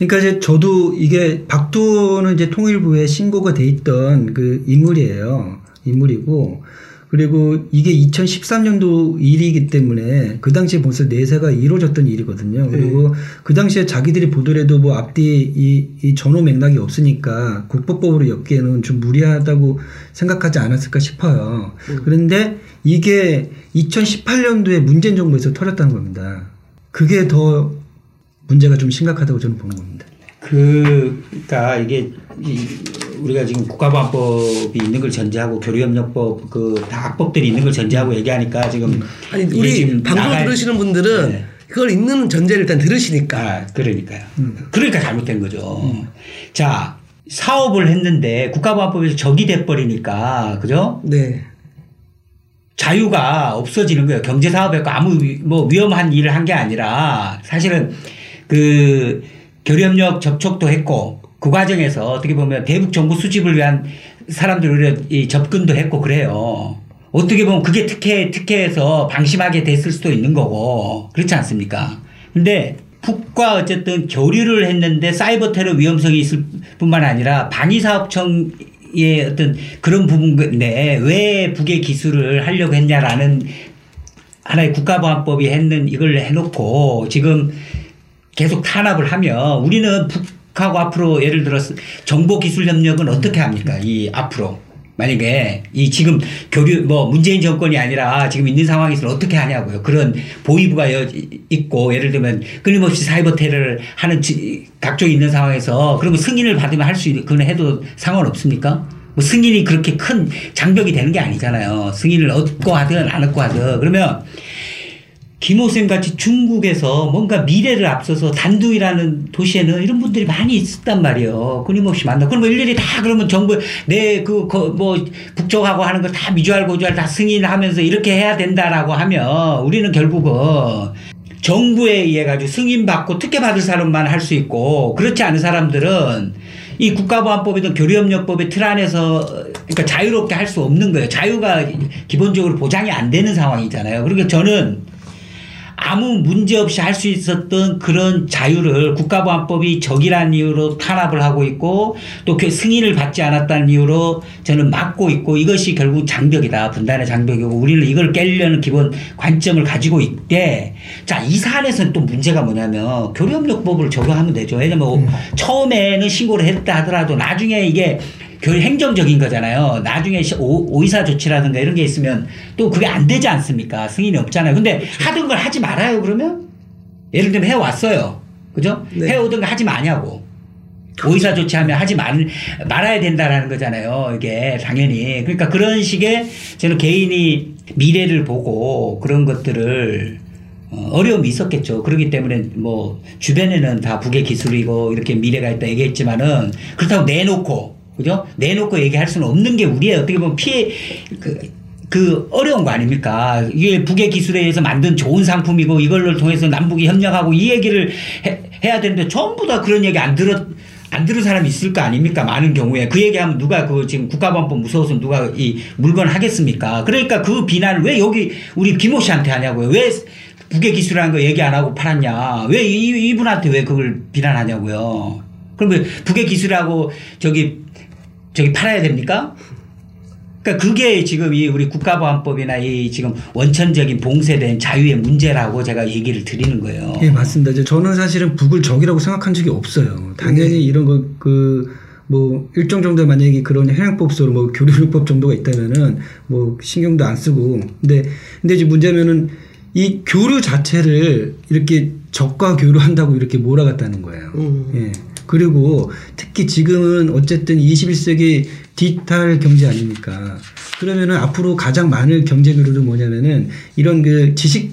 그러니까 이제 저도 이게 박두는 이제 통일부에 신고가 돼 있던 그 인물이에요. 인물이고 그리고 이게 2013년도 일이기 때문에 그 당시에 벌써 내세가 이루어졌던 일이거든요. 그리고 그 당시에 자기들이 보더라도 뭐 앞뒤 이, 이 전후 맥락이 없으니까 국법법으로 엮기에는 좀 무리하다고 생각하지 않았을까 싶어요. 그런데 이게 2018년도에 문재인 정부에서 터졌다는 겁니다. 그게 더 문제가 좀 심각하다고 저는 보는 겁니다. 그, 그러니까 이게 이- 우리가 지금 국가보안법이 있는 걸 전제하고 교류협력법 그 다 악법들이 있는 걸 전제하고 얘기하니까 지금 아니 이게 우리 지금 방송 들으시는 분들은 네. 그걸 있는 전제를 일단 들으시니까 아, 그러니까요. 그러니까 잘못된 거죠. 자, 사업을 했는데 국가보안법에서 적이 돼버리니까, 그죠? 네. 자유가 없어지는 거예요. 경제 사업에 아무 위- 뭐 위험한 일을 한 게 아니라 사실은 그 교류협력 접촉도 했고 그 과정에서 어떻게 보면 대북 정보 수집을 위한 사람들 이 접근도 했고 그래요. 어떻게 보면 그게 특혜 특혜에서 방심하게 됐을 수도 있는 거고 그렇지 않습니까? 근데 북과 어쨌든 교류를 했는데 사이버 테러 위험성이 있을 뿐만 아니라 방위사업청 의 어떤 그런 부분에 왜 북의 기술을 하려고 했냐라는 하나의 국가보안법이 했는 이걸 해놓고 지금 계속 탄압을 하면 우리는 북하고 앞으로 예를 들어서 정보기술 협력은 어떻게 합니까? 이 앞으로 만약에 이 지금 교류 뭐 문재인 정권이 아니라 지금 있는 상황에서 어떻게 하냐고요. 그런 보위부가 여- 있고 예를 들면 끊임없이 사이버 테러를 하는 지- 각종이 있는 상황에서 그러면 승인을 받으면 할 수 있는 그건 해도 상관없습니까? 뭐 승인이 그렇게 큰 장벽이 되는 게 아니잖아요. 승인을 얻고 하든 안 얻고 하든 그러면 김호생 같이 중국에서 뭔가 미래를 앞서서 단두이라는 도시에는 이런 분들이 많이 있었단 말이에요. 끊임없이 만나. 그러면 일일이 다 그러면 정부 내그뭐 북쪽하고 하는 거 다 미주알 고주알 다 승인하면서 이렇게 해야 된다라고 하면 우리는 결국은 정부에 의해 가지고 승인 받고 특혜 받을 사람만 할 수 있고 그렇지 않은 사람들은 이 국가보안법이든 교류협력법의 틀 안에서 그러니까 자유롭게 할 수 없는 거예요. 자유가 기본적으로 보장이 안 되는 상황이잖아요. 그러니까 저는 아무 문제 없이 할 수 있었던 그런 자유를 국가보안법이 적이라는 이유로 탄압을 하고 있고 또 그 승인을 받지 않았다는 이유로 저는 막고 있고 이것이 결국 장벽이다. 분단의 장벽이고 우리는 이걸 깨려는 기본 관점을 가지고 있대. 자, 이 사안에서는 또 문제가 뭐냐면 교류협력법을 적용하면 되죠. 왜냐면 처음에는 신고를 했다 하더라도 나중에 이게 교 행정적인 거잖아요. 나중에 시- 오, 오이사 조치라든가 이런 게 있으면 또 그게 안 되지 않습니까? 승인이 없잖아요. 근데 하던 걸 하지 말아요, 그러면? 예를 들면 해 왔어요. 그죠? 네. 해 오던 거 하지 마냐고. 오이사 조치하면 하지 말, 말아야 된다라는 거잖아요. 이게 당연히. 그러니까 그런 식의 저는 개인이 미래를 보고 그런 것들을 어, 어려움이 있었겠죠. 그렇기 때문에 뭐 주변에는 다 북의 기술이고 이렇게 미래가 있다 얘기했지만은 그렇다고 내놓고 그죠? 내놓고 얘기할 수는 없는 게 우리의 어떻게 보면 피해 그, 그 어려운 거 아닙니까? 이게 북의 기술에 의해서 만든 좋은 상품이고 이걸로 통해서 남북이 협력하고 이 얘기를 해, 해야 되는데 전부 다 그런 얘기 안 들었 안 들은 사람이 있을 거 아닙니까? 많은 경우에 그 얘기하면 누가 그 지금 국가보안법 무서워서 누가 이 물건 하겠습니까? 그러니까 그 비난을 왜 여기 우리 김호 씨한테 하냐고요? 왜 북의 기술이라는 거 얘기 안 하고 팔았냐? 왜 이, 이분한테 왜 그걸 비난하냐고요? 그러면 북의 기술하고 저기 저기 팔아야 됩니까? 그러니까 그게 지금 이 우리 국가보안법이나 이 지금 원천적인 봉쇄된 자유의 문제라고 제가 얘기를 드리는 거예요. 예, 맞습니다. 저는 사실은 북을 적이라고 생각한 적이 없어요. 당연히 이런 거, 그, 뭐, 일정 정도 만약에 그런 해양법소로 뭐 교류법 정도가 있다면은 뭐 신경도 안 쓰고. 근데, 근데 이제 문제면은 이 교류 자체를 이렇게 적과 교류한다고 이렇게 몰아갔다는 거예요. 음. 예. 그리고 특히 지금은 어쨌든 21세기 디지털 경제 아닙니까? 그러면은 앞으로 가장 많은 경제 교류는 뭐냐면은 이런 그 지식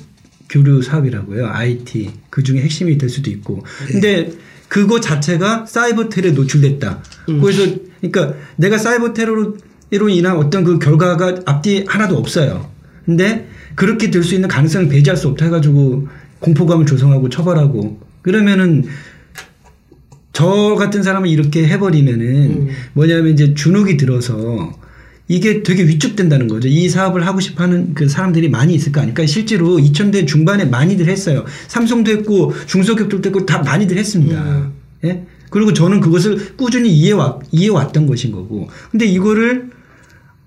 교류 사업이라고요. IT. 그 중에 핵심이 될 수도 있고. 근데 그거 자체가 사이버 테러에 노출됐다. 그래서 그러니까 내가 사이버 테러로 로 인한 어떤 그 결과가 앞뒤 하나도 없어요. 근데 그렇게 될 수 있는 가능성을 배제할 수 없다 해가지고 공포감을 조성하고 처벌하고 그러면은 저 같은 사람을 이렇게 해버리면은 음. 뭐냐면 이제 주눅이 들어서 이게 되게 위축된다는 거죠. 이 사업을 하고 싶어 하는 그 사람들이 많이 있을 거 아닙니까? 실제로 2000대 중반에 많이들 했어요. 삼성도 했고 중소기업들도 했고 다 많이들 했습니다. 음. 예? 그리고 저는 그것을 꾸준히 이해와, 이해왔던 것인 거고. 근데 이거를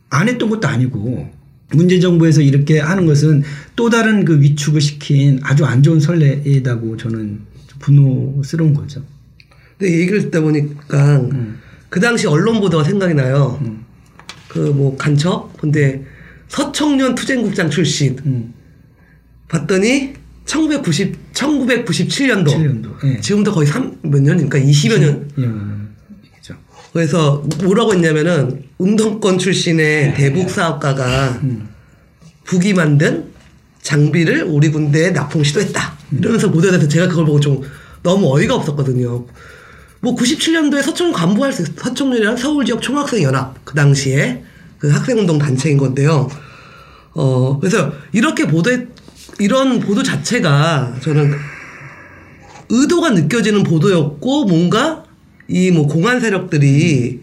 안 했던 것도 아니고 문재인 정부에서 이렇게 하는 것은 또 다른 그 위축을 시킨 아주 안 좋은 선례이다고 저는 분노스러운 거죠. 근데 얘기를 듣다 보니까 음. 그 당시 언론 보도가 생각이 나요. 그뭐 간첩? 근데 서청년 투쟁국장 출신. 음. 봤더니 1990, 1997년도. 7년도. 예. 지금도 거의 3, 몇 년입니까? 20여 년. 예, 이죠. 그래서 뭐라고 했냐면은 운동권 출신의 대북 사업가가 북이 만든 장비를 우리 군대에 납품 시도했다. 이러면서 보도에 대해서 제가 그걸 보고 좀 너무 어이가 없었거든요. 뭐 97년도에 서청 간부할 수 서청년이랑 서울 지역 총학생 연합 그 당시에 그 학생운동 단체인 건데요. 어 그래서 이렇게 보도해 이런 보도 자체가 저는 의도가 느껴지는 보도였고 뭔가 이 뭐 공안 세력들이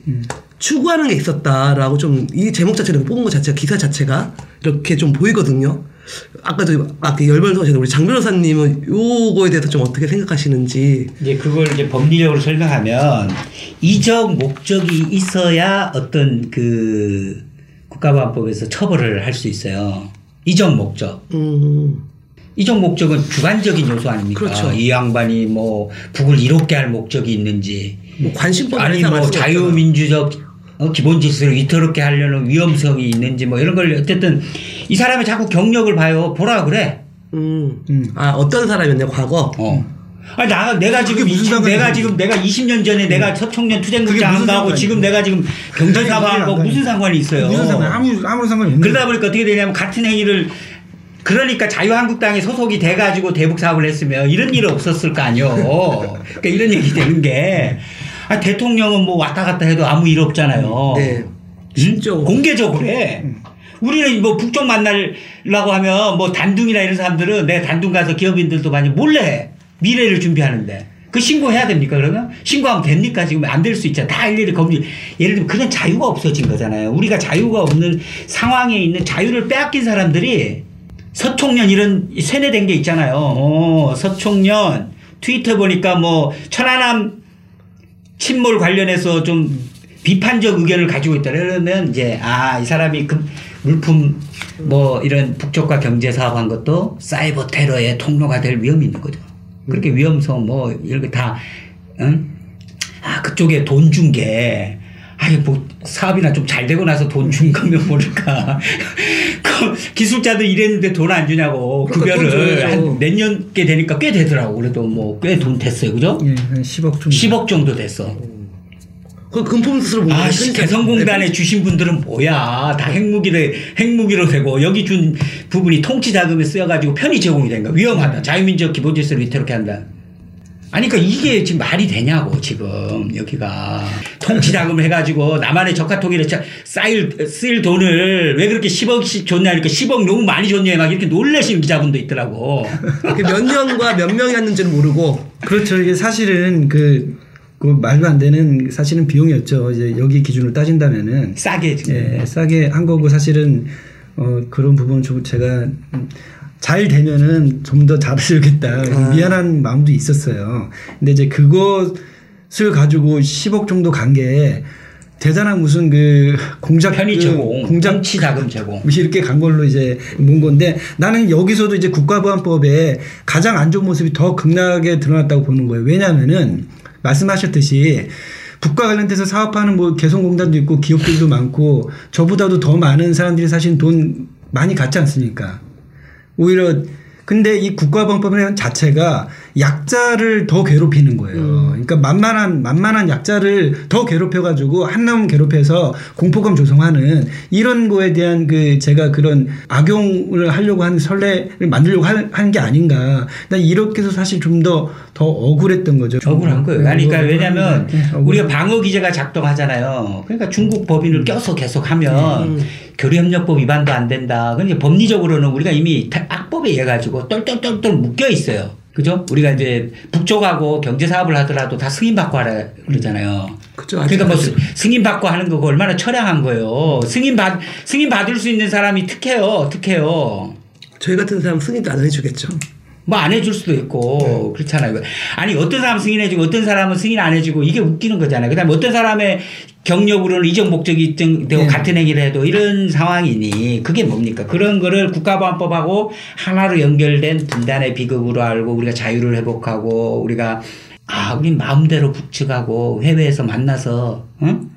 추구하는 게 있었다라고 좀 이 제목 자체를 뽑은 것 자체가 기사 자체가 이렇게 좀 보이거든요. 아까도 아까 열변서 우리 장 변호사님은 요거에 대해서 좀 어떻게 생각하시는지 이제 그걸 이제 법리적으로 설명하면 이적 목적이 있어야 어떤 그 국가보안법에서 처벌을 할 수 있어요. 이적 목적. 음 이적 목적은 주관적인 요소 아닙니까? 그렇죠. 이 양반이 뭐 북을 이롭게 할 목적이 있는지 뭐 관심법 아니 뭐. 자유민주적 어, 기본 질서를 위태롭게 하려는 위험성이 있는지 뭐 이런 걸 어쨌든 이 사람이 자꾸 경력을 봐요. 보라 그래. 음. 음. 아 어떤 사람이었냐 과거 어. 아니 나 내가 지금 그게 무슨 20, 상관이야? 내가 지금 내가 20년 전에 내가 서청년 투쟁극장 안 가고 상관이야? 지금 내가 지금 경제사과 아니, 하고 그게 무슨 상관이 있어요? 무슨 상관 아무 아무 상관이 없는 그러다 보니까 어떻게 되냐면 같은 행위를 그러니까 자유한국당에 소속이 돼가지고 대북 사업을 했으면 이런 일은 없었을 거 아니요. 그러니까 이런 얘기 되는 게 아, 대통령은 뭐 왔다 갔다 해도 아무 일 없잖아요. 네. 응? 진짜 공개적으로 해. 우리는 뭐 북쪽 만나려고 하면 뭐 단둥이나 이런 사람들은 내 단둥 가서 기업인들도 많이 몰래 해. 미래를 준비하는데. 그 신고해야 됩니까 그러면? 신고하면 됩니까? 지금 안 될 수 있잖아. 다 일일이 검증. 예를 들면 그런 자유가 없어진 거잖아요. 우리가 자유가 없는 상황에 있는 자유를 빼앗긴 사람들이 서총련 이런 세뇌된 게 있잖아요. 어, 서총련 트위터 보니까 뭐 천안함 침몰 관련해서 좀 비판적 의견을 가지고 있다. 그러면 이제 아 이 사람이 그 물품 뭐 이런 북쪽과 경제 사업한 것도 사이버 테러의 통로가 될 위험이 있는 거죠. 그렇게 위험성 뭐 이런 거다 응? 아 그쪽에 돈 준 게 아니 뭐 사업이나 좀 잘 되고 나서 돈 준 거면 모를까 <laughs> 그 기술자들 일했는데 돈 안 주냐고 그러니까 돈 급여를. 한 몇 년께 되니까 꽤 되더라고 그래도 뭐 꽤 돈 됐어요 그죠? 예, 한 10억 정도. 10억 정도 됐어. 그 금품 수수료 보면 아, 씨, 개성공단에 주신 분들은 뭐야? 다 핵무기를 핵무기로 되고 여기 준 부분이 통치 자금에 쓰여가지고 편의 제공이 된 거. 위험하다. 자유민주적 기본 질서를 위태롭게 한다. 아니, 그러니까 이게 지금 말이 되냐고, 지금, 여기가. 통치 자금을 해가지고, 나만의 적화 통일에 짜- 쌓일, 쓸 돈을 왜 그렇게 10억씩 줬냐니까 10억 너무 많이 줬냐, 막 이렇게 놀라시는 기자분도 있더라고. 몇 년과 몇 명이었는지는 모르고 그렇죠. 이게 사실은 그, 그 말도 안 되는 사실은 비용이었죠. 이제 여기 기준으로 따진다면은 싸게 지금. 예, 싸게 한 거고 사실은 어, 그런 부분 좀 제가 음, 잘 되면은 좀 더 잘해주겠다. 아. 미안한 마음도 있었어요. 근데 이제 그것을 가지고 10억 정도 간 게 대단한 무슨 그 공작 편의 그 제공, 공작 통치 자금 제공. 이렇게 간 걸로 이제 본 건데 나는 여기서도 이제 국가보안법에 가장 안 좋은 모습이 더 극락에 드러났다고 보는 거예요. 왜냐하면은 말씀하셨듯이 북과 관련돼서 사업하는 뭐 개성공단도 있고 기업들도 많고 저보다도 더 많은 사람들이 사실 돈 많이 갖지 않습니까? 오히려 근데 이 국가보안법 자체가 약자를 더 괴롭히는 거예요. 그러니까 만만한 만만한 약자를 더 괴롭혀 가지고 한남 괴롭혀서 공포감 조성하는 이런 거에 대한 그 제가 그런 악용을 하려고 하는 선례를 만들려고 하는 게 아닌가. 난 이렇게 해서 사실 좀더더 억울했던 거죠. 억울한 거예요. 아니, 그러니까 왜냐면 네, 억울한 우리가 방어 기제가 작동하잖아요. 그러니까 중국 법인을 껴서 계속 하면 교류협력법 위반도 안 된다. 그러니까 법리적으로는 우리가 이미 타- 악법에 의해 가지고 똘똘똘똘 묶여 있어요. 그죠? 우리가 이제 북쪽하고 경제 사업을 하더라도 다 승인 받고 하라 그러잖아요. 그죠, 그러니까 뭐 승인 받고 하는 거가 얼마나 처량한 거예요. 승인 받 승인 받을 수 있는 사람이 특혜요, 특혜요. 저희 같은 사람 승인도 안 해주겠죠. 뭐 안 해줄 수도 있고 그렇잖아요. 아니 어떤 사람 승인해주고 어떤 사람은 승인 안 해주고 이게 웃기는 거잖아요. 그다음에 어떤 사람의 경력으로는 이적 목적이 입증되고 네. 같은 행위를 해도 이런 상황이니 그게 뭡니까? 그런 거를 국가보안법하고 하나로 연결된 분단의 비극으로 알고 우리가 자유를 회복하고 우리가 아 우리 마음대로 북측하고 해외에서 만나서 응?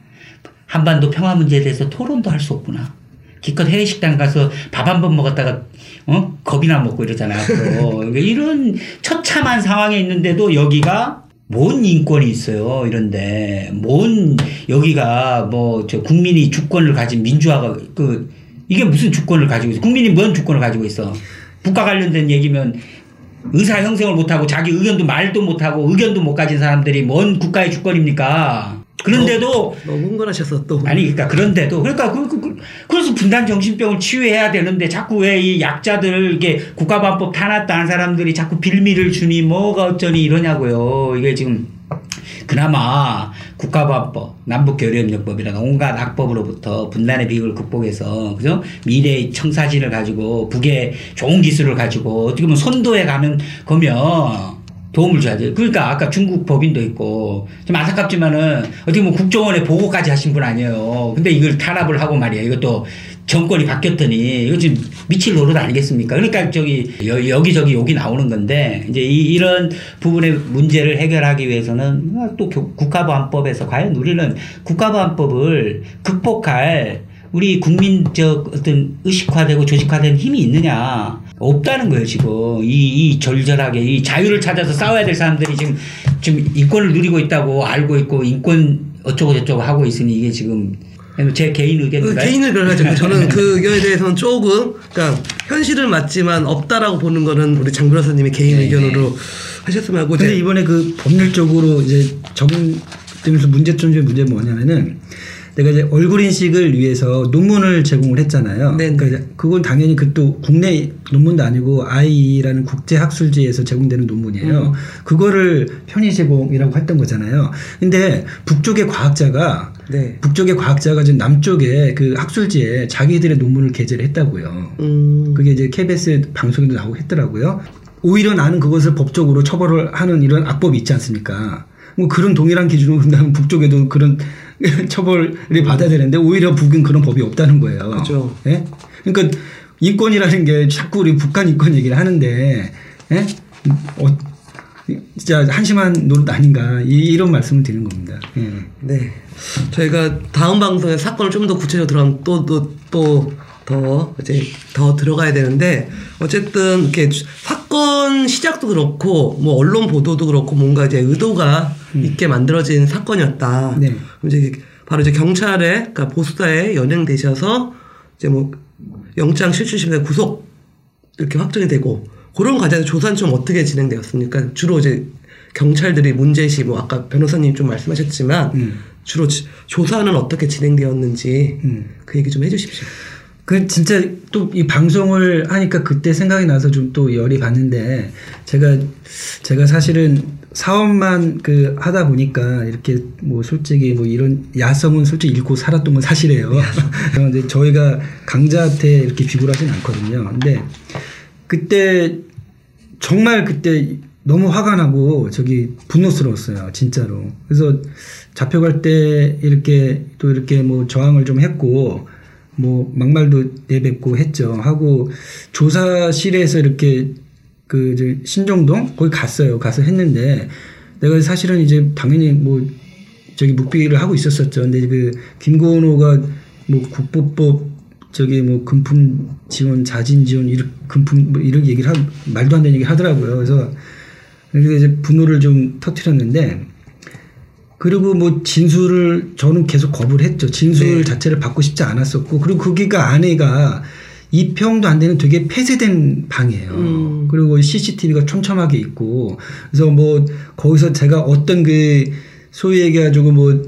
한반도 평화 문제에 대해서 토론도 할 수 없구나. 기껏 해외 식당 가서 밥 한 번 먹었다가 어? 겁이나 먹고 이러잖아. 그러니까 이런 처참한 상황에 있는데도 여기가 뭔 인권이 있어요 이런데. 뭔 여기가 뭐 저 국민이 주권을 가진 민주화가 그 이게 무슨 주권을 가지고 있어? 국민이 뭔 주권을 가지고 있어? 국가 관련된 얘기면 의사 형성을 못하고 자기 의견도 말도 못하고 의견도 못 가진 사람들이 뭔 국가의 주권입니까 그런데도 너무 흥분하셔서 또. 아니 그러니까 그런데도. 그러니까 그, 그, 그, 그 래서 분단 정신병을 치유해야 되는데 자꾸 왜 이 약자들 이게 국가보안법 타났다 한 사람들이 자꾸 빌미를 주니 뭐가 어쩌니 이러냐고요. 이게 지금 그나마 국가보안법, 남북교류협력법이라는 온갖 악법으로부터 분단의 비극을 극복해서 그죠? 미래의 청사진을 가지고 북의 좋은 기술을 가지고 어떻게 보면 선도에 가면 거면 도움을 줘야죠. 그러니까 아까 중국 법인도 있고 좀 안타깝지만은 어떻게 보면 국정원에 보고까지 하신 분 아니에요. 근데 이걸 탄압을 하고 말이야. 이것도 정권이 바뀌었더니 이거 지금 미칠 노릇 아니겠습니까? 그러니까 저기 여, 기저기 욕이 나오는 건데 이제 이, 런 부분의 문제를 해결하기 위해서는 또 국가보안법에서 과연 우리는 국가보안법을 극복할 우리 국민적 어떤 의식화되고 조직화된 힘이 있느냐? 없다는 거예요 지금. 이, 이 절절하게 이 자유를 찾아서 싸워야 될 사람들이 지금 지금 인권을 누리고 있다고 알고 있고 인권 어쩌고 저쩌고 하고 있으니 이게 지금 제 개인 의견인가요? 개인 의견을 저는 <laughs> 그 의견에 대해서는 조금 그러니까 현실은 맞지만 없다라고 보는 거는 우리 장 변호사님이 개인 네 의견으로 하셨으면 하고 근데 이번에 그 법률적으로 이제 적용되면서 문제점 중에 문제는 뭐냐면은 내가 이제 얼굴 인식을 위해서 논문을 제공을 했잖아요. 네. 그러니까 그건 당연히 그 또 국내 논문도 아니고 IE라는 국제 학술지에서 제공되는 논문이에요. 음. 그거를 편의 제공이라고 했던 거잖아요. 근데 북쪽의 과학자가 네. 북쪽의 과학자가 지금 남쪽의 그 학술지에 자기들의 논문을 게재를 했다고요. 음. 그게 이제 KBS 방송에도 나오고 했더라고요. 오히려 나는 그것을 법적으로 처벌을 하는 이런 악법이 있지 않습니까? 뭐 그런 동일한 기준으로 <laughs> 본다면 북쪽에도 그런 <laughs> 처벌을 받아야 되는데 오히려 북은 그런 법이 없다는 거예요. 그렇죠. 예? 그러니까 인권이라는 게 자꾸 우리 북한 인권 얘기를 하는데 예? 어, 진짜 한심한 노릇 아닌가 이, 런 말씀을 드리는 겁니다. 예. 네. 저희가 다음 방송에 사건을 좀 더 구체적으로 들어가면 또또 또 더 이제 더 들어가야 되는데 어쨌든 이렇게 사건 시작도 그렇고 뭐 언론 보도도 그렇고 뭔가 이제 의도가 음. 있게 만들어진 사건이었다. 네. 이제 바로 이제 경찰에 그러니까 보수사에 연행되셔서 이제 뭐 영장 실추심사 구속 이렇게 확정이 되고 그런 과정에서 조사는 좀 어떻게 진행되었습니까? 주로 이제 경찰들이 문제시 뭐 아까 변호사님 좀 말씀하셨지만 음. 주로 지, 조사는 어떻게 진행되었는지 음. 그 얘기 좀 해주십시오. 그 진짜 또 이 방송을 하니까 그때 생각이 나서 좀 또 열이 받는데 제가 제가 사실은 사업만 그 하다 보니까 이렇게 뭐 솔직히 뭐 이런 야성은 솔직히 잃고 살았던 건 사실이에요. 그런데 저희가 강자한테 이렇게 비굴 하진 않거든요. 근데 그때 정말 그때 너무 화가 나고 저기 분노스러웠어요. 진짜로. 그래서 잡혀갈 때 이렇게 또 이렇게 뭐 저항을 좀 했고 뭐 막말도 내뱉고 했죠. 하고 조사실에서 이렇게 그 신정동 거기 갔어요. 가서 했는데 내가 사실은 이제 당연히 뭐 저기 묵비를 하고 있었었죠. 근데 그 김건호가 뭐 국보법 저기 뭐 금품 지원 자진 지원 이런 금품 뭐 이런 얘기를 하 말도 안 되는 얘기 하더라고요. 그래서 그래서 이제 분노를 좀 터트렸는데 그리고 뭐 진술을 저는 계속 거부를 했죠. 진술 네. 자체를 받고 싶지 않았었고 그리고 거기가 아내가 2평도 안 되는 되게 폐쇄된 방이에요. 음. 그리고 CCTV가 촘촘하게 있고 그래서 뭐 거기서 제가 어떤 그 소위 얘기해가지고 뭐,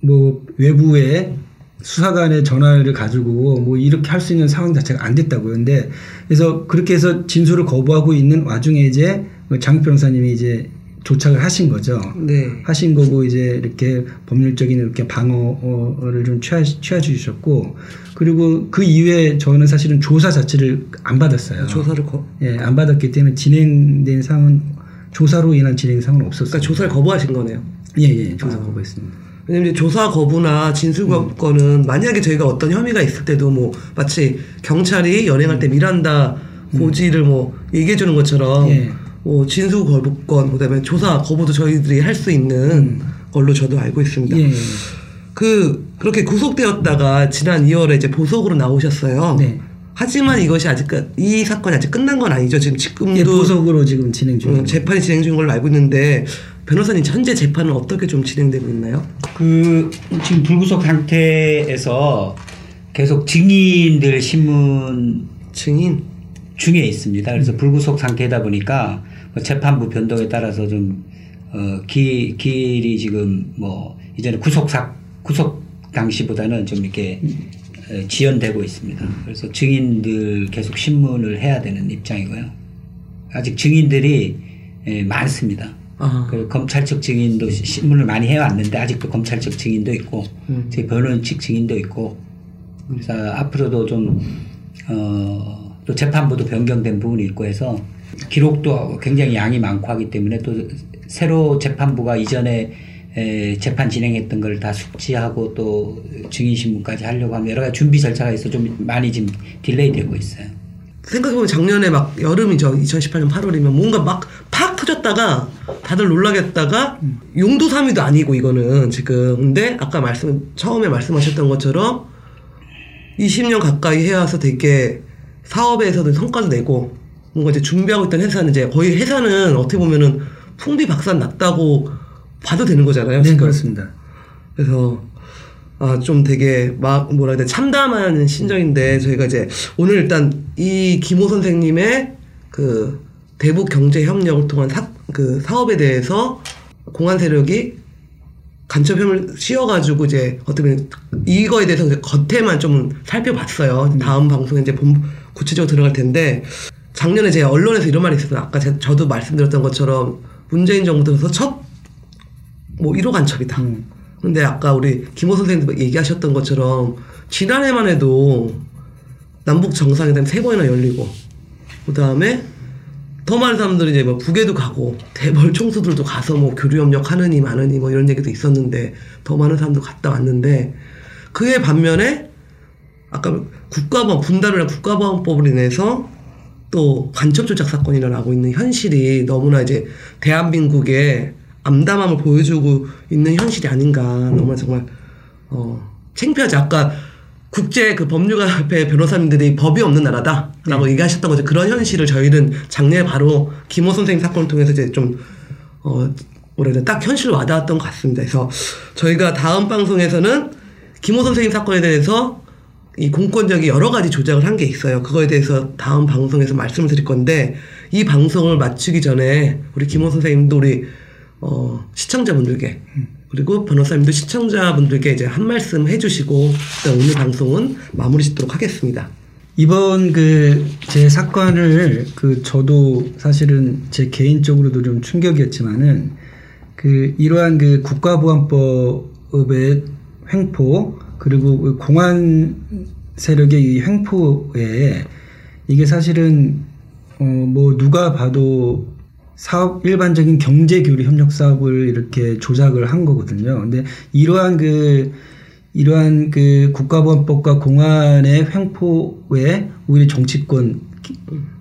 뭐 외부에 수사관의 전화를 가지고 뭐 이렇게 할 수 있는 상황 자체가 안 됐다고요. 근데 그래서 그렇게 해서 진술을 거부하고 있는 와중에 이제 뭐장 변호사님이 이제 도착을 하신 거죠. 네. 하신 거고 이제 이렇게 법률적인 이렇게 방어를 좀 취하, 취하 주셨고 그리고 그 이후에 저는 사실은 조사 자체를 안 받았어요. 조사를 거? 예, 안 받았기 때문에 진행된 상은 조사로 인한 진행 상은 없었어요. 그러니까 조사를 거부하신 거네요. 예, 예, 조사 아. 거부했습니다. 왜냐면 조사 거부나 진술 거부는 음. 만약에 저희가 어떤 혐의가 있을 때도 뭐 마치 경찰이 연행할 때 미란다 고지를 뭐 얘기해 주는 것처럼 예. 뭐 진수 거부권 그다음에 조사 거부도 저희들이 할 수 있는 음. 걸로 저도 알고 있습니다. 예. 그 그렇게 구속되었다가 지난 2월에 이제 보석으로 나오셨어요. 네. 하지만 이것이 아직 이 사건이 아직 끝난 건 아니죠. 지금 지금도 예, 보석으로 지금 진행 중. 음, 재판이 진행 중인 걸로 알고 있는데 변호사님 현재 재판은 어떻게 좀 진행되고 있나요? 그 지금 불구속 상태에서 계속 증인들 신문 증인 중에 있습니다. 그래서 불구속 상태다 보니까 뭐 재판부 변동에 따라서 좀 어, 기, 길이 지금 뭐 이전에 구속사 구속 당시보다는 좀 이렇게 에, 지연되고 있습니다. 그래서 증인들 계속 신문을 해야 되는 입장이고요. 아직 증인들이 에, 많습니다. 아. 그 검찰 측 증인도 시- 신문을 많이 해왔는데 아직도 검찰 측 증인도 있고 음. 저희 변호인 측 증인도 있고 그래서 앞으로도 좀 어, 또 재판부도 변경된 부분이 있고 해서 기록도 굉장히 양이 많고 하기 때문에 또 새로 재판부가 이전에 에, 재판 진행했던 걸 다 숙지하고 또 증인 신문까지 하려고 하면 여러 가지 준비 절차가 있어 좀 많이 지금 delay 되고 있어요. 생각해보면 작년에 막 여름이죠. 2018년 8월이면 뭔가 막 팍 터졌다가 다들 놀라겠다가 용두사미도 아니고 이거는 지금 근데 아까 말씀 처음에 말씀하셨던 것처럼 20년 가까이 해와서 되게 사업에서도 성과도 내고 뭔가 이제 준비하고 있던 회사는 이제 거의 회사는 어떻게 보면은 풍비 박산 났다고 봐도 되는 거잖아요. 네, 지금. 그렇습니다. 그래서 아 좀 되게 막 뭐라 해야 돼 참담한 심정인데 저희가 이제 오늘 일단 이 김호 선생님의 그 대북 경제 협력을 통한 사, 그 사업에 대해서 공안 세력이 간첩 혐을 씌워가지고 이제 어떻게 보면 이거에 대해서 겉에만 좀 살펴봤어요. 다음 방송에 이제 본 구체적으로 들어갈 텐데 작년에 제가 언론에서 이런 말이 있었어요. 아까 제, 저도 말씀드렸던 것처럼 문재인 정부 들어서 첫 뭐 1호 간첩이다. 근데 아까 우리 김호 선생님도 얘기하셨던 것처럼 지난해만 해도 남북 정상회담 세 번이나 열리고 그 다음에 더 많은 사람들이 이제 뭐 북에도 가고 대벌 총수들도 가서 뭐 교류 협력 하느니 마느니 뭐 이런 얘기도 있었는데 더 많은 사람도 갔다 왔는데 그에 반면에 아까 국가보안 분단을 국가보안법을 인해서 또 간첩 조작 사건이 일어나고 있는 현실이 너무나 이제 대한민국의 암담함을 보여주고 있는 현실이 아닌가. 너무나 정말 어 창피하지. 아까 국제 그 법률가 앞에 변호사님들이 법이 없는 나라다라고 얘기하셨던 거죠. 그런 현실을 저희는 작년에 바로 김호 선생님 사건을 통해서 이제 좀 어, 뭐라 해야 되나, 딱 현실로 와닿았던 것 같습니다. 그래서 저희가 다음 방송에서는 김호 선생님 사건에 대해서 이 공권력이 여러 가지 조작을 한 게 있어요. 그거에 대해서 다음 방송에서 말씀을 드릴 건데 이 방송을 마치기 전에 우리 김호 선생님도 우리 어, 시청자분들께 그리고 변호사님도 시청자분들께 이제 한 말씀 해주시고 일단 오늘 방송은 마무리 짓도록 하겠습니다. 이번 그 제 사건을 그 저도 사실은 제 개인적으로도 좀 충격이었지만은 그 이러한 그 국가보안법의 횡포 그리고 그 공안 세력의 이 횡포에 이게 사실은 어 뭐 누가 봐도 사업 일반적인 경제 교류 협력 사업을 이렇게 조작을 한 거거든요. 근데 이러한 그 이러한 그 국가보안법과 공안의 횡포에 오히려 정치권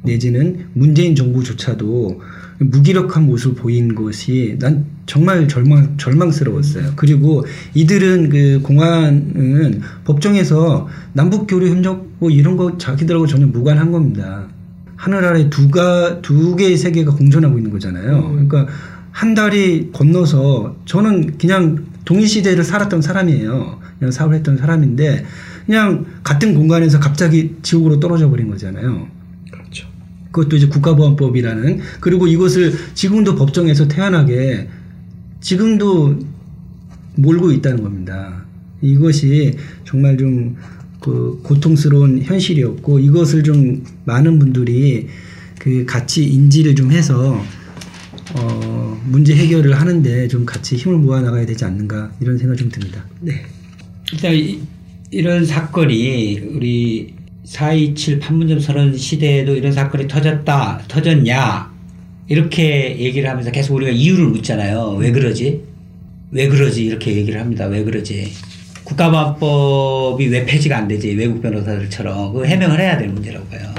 내지는 문재인 정부조차도 무기력한 모습을 보인 것이 난 정말 절망 절망스러웠어요. 그리고 이들은 그 공안은 법정에서 남북 교류 협력 뭐 이런 거 자기들하고 전혀 무관한 겁니다. 하늘 아래 두가 두 개의 세계가 공존하고 있는 거잖아요. 그러니까 한 달이 건너서 저는 그냥 동일시대를 살았던 사람이에요. 그냥 사업을 했던 사람인데 그냥 같은 공간에서 갑자기 지옥으로 떨어져 버린 거잖아요. 그렇죠. 그것도 이제 국가보안법이라는 그리고 이것을 지금도 법정에서 태연하게 지금도 몰고 있다는 겁니다. 이것이 정말 좀 그 고통스러운 현실이었고 이것을 좀 많은 분들이 그 같이 인지를 좀 해서 어 문제 해결을 하는데 좀 같이 힘을 모아 나가야 되지 않는가 이런 생각이 좀 듭니다. 네. 일단 이, 이런 사건이 우리 4.27 판문점 선언 시대에도 이런 사건이 터졌다, 터졌냐 이렇게 얘기를 하면서 계속 우리가 이유를 묻잖아요. 왜 그러지? 왜 그러지? 이렇게 얘기를 합니다. 왜 그러지? 국가보안법이 왜 폐지가 안 되지? 외국 변호사들처럼 그 해명을 해야 될 문제라고 봐요.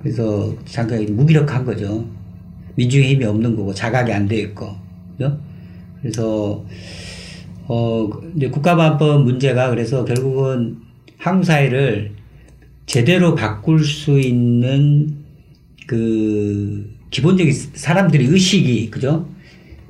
그래서 잠깐 무기력한 거죠. 민중의 힘이 없는 거고 자각이 안 돼 있고, 그죠? 그래서 어 이제 국가보안법 문제가 그래서 결국은 한국 사회를 제대로 바꿀 수 있는 그 기본적인 사람들의 의식이 그죠?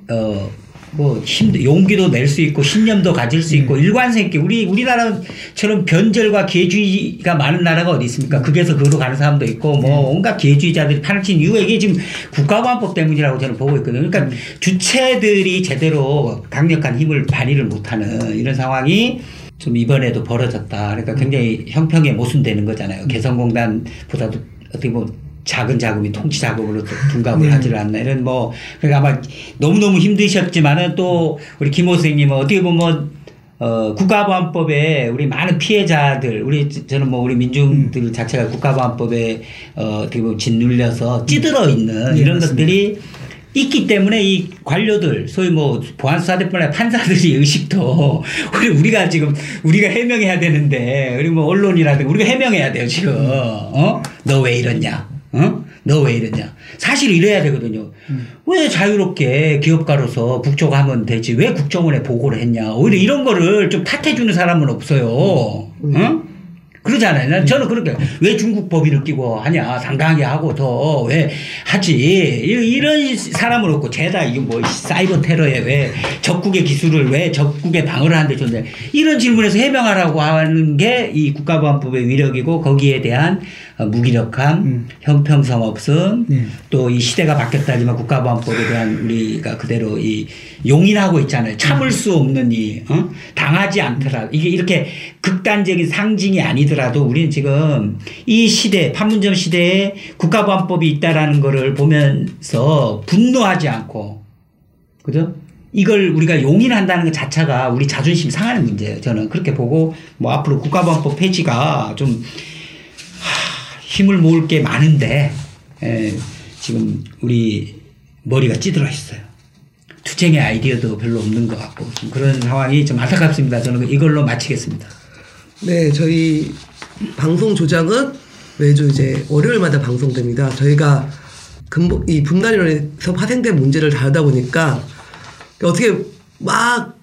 어, 뭐 힘, 용기도 낼 수 있고 신념도 가질 수 있고 일관성 있게 우리 우리나라처럼 변절과 기회주의가 많은 나라가 어디 있습니까? 극에서 극으로 가는 사람도 있고 뭐 온갖 기회주의자들이 판을 친 이유가 이게 지금 국가보안법 때문이라고 저는 보고 있거든요. 그러니까 주체들이 제대로 강력한 힘을 발휘를 못하는 이런 상황이 좀 이번에도 벌어졌다. 그러니까 굉장히 형평에 모순되는 거잖아요. 개성공단보다도 어떻게 보면 작은 자금이 통치 자금으로 또 둔갑을 하지를 않나. 이런 뭐 그러니까 아마 너무 너무 힘드셨지만은 또 우리 김호 선생님은 어떻게 보면 어 국가보안법에 우리 많은 피해자들 우리 저는 뭐 우리 민중들 자체가 국가보안법에 어 어떻게 보면 짓눌려서 찌들어 있는 네, 이런 맞습니다. 것들이 있기 때문에 이 관료들 소위 뭐 보안수사대뿐 아니라 판사들이 의식도 <laughs> 우리 우리가 지금 우리가 해명해야 되는데 우리 뭐 언론이라든가 우리가 해명해야 돼요 지금. 어 너 왜 이러냐 어 너 왜 이러냐? 사실 이래야 되거든요. 왜 자유롭게 기업가로서 국조하면 되지? 왜 국정원에 보고를 했냐? 오히려 이런 거를 좀 탓해주는 사람은 없어요. 어? 그러잖아요. 난 저는 그렇게 왜 중국 법인을 끼고 하냐? 당당하게 하고 더. 왜? 하지. 이- 이런 사람은 없고 죄다. 이게 뭐 사이버 테러에 왜 적국의 기술을 왜 적국에 방어를 하는데 존재. 이런 질문에서 해명하라고 하는 게 이 국가보안법의 위력이고 거기에 대한 어, 무기력함, 음. 형평성 없음, 네. 또이 시대가 바뀌었다지만 국가보안법에 대한 우리가 그대로 이 용인하고 있잖아요. 참을 수 없는 이 어? 당하지 않더라. 이게 이렇게 극단적인 상징이 아니더라도 우리는 지금 이 시대 판문점 시대에 국가보안법이 있다라는 거를 보면서 분노하지 않고 그죠? 이걸 우리가 용인한다는 것 자체가 우리 자존심 상하는 문제예요. 저는 그렇게 보고 뭐 앞으로 국가보안법 폐지가 좀 하, 힘을 모을 게 많은데 에, 지금 우리 머리가 찌들어 있어요. 투쟁의 아이디어도 별로 없는 것 같고 좀 그런 상황이 좀 안타깝습니다. 저는 이걸로 마치겠습니다. 네, 저희 방송 조작은 매주 이제 월요일마다 방송됩니다. 저희가 근본 이 분단위원회에서 파생된 문제를 다루다 보니까 어떻게 막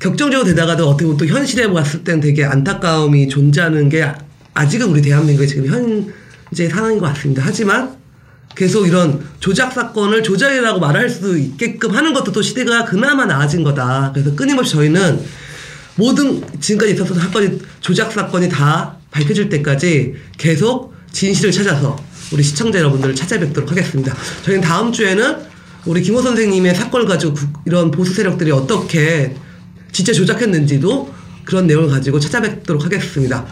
격정적으로 되다가도 어떻게 보면 또 현실에 봤을 땐 되게 안타까움이 존재하는 게 아직은 우리 대한민국의 지금 현재 상황인 것 같습니다. 하지만 계속 이런 조작 사건을 조작이라고 말할 수 있게끔 하는 것도 또 시대가 그나마 나아진 거다. 그래서 끊임없이 저희는 모든 지금까지 있었던 사건이 조작 사건이 다 밝혀질 때까지 계속 진실을 찾아서 우리 시청자 여러분들을 찾아뵙도록 하겠습니다. 저희는 다음 주에는 우리 김호 선생님의 사건을 가지고 국- 이런 보수 세력들이 어떻게 진짜 조작했는지도 그런 내용을 가지고 찾아뵙도록 하겠습니다.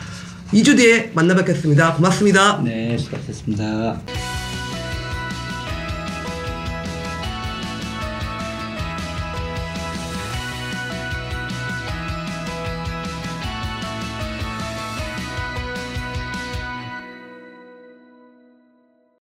2주 뒤에 만나 뵙겠습니다. 고맙습니다. 네, 수고하셨습니다.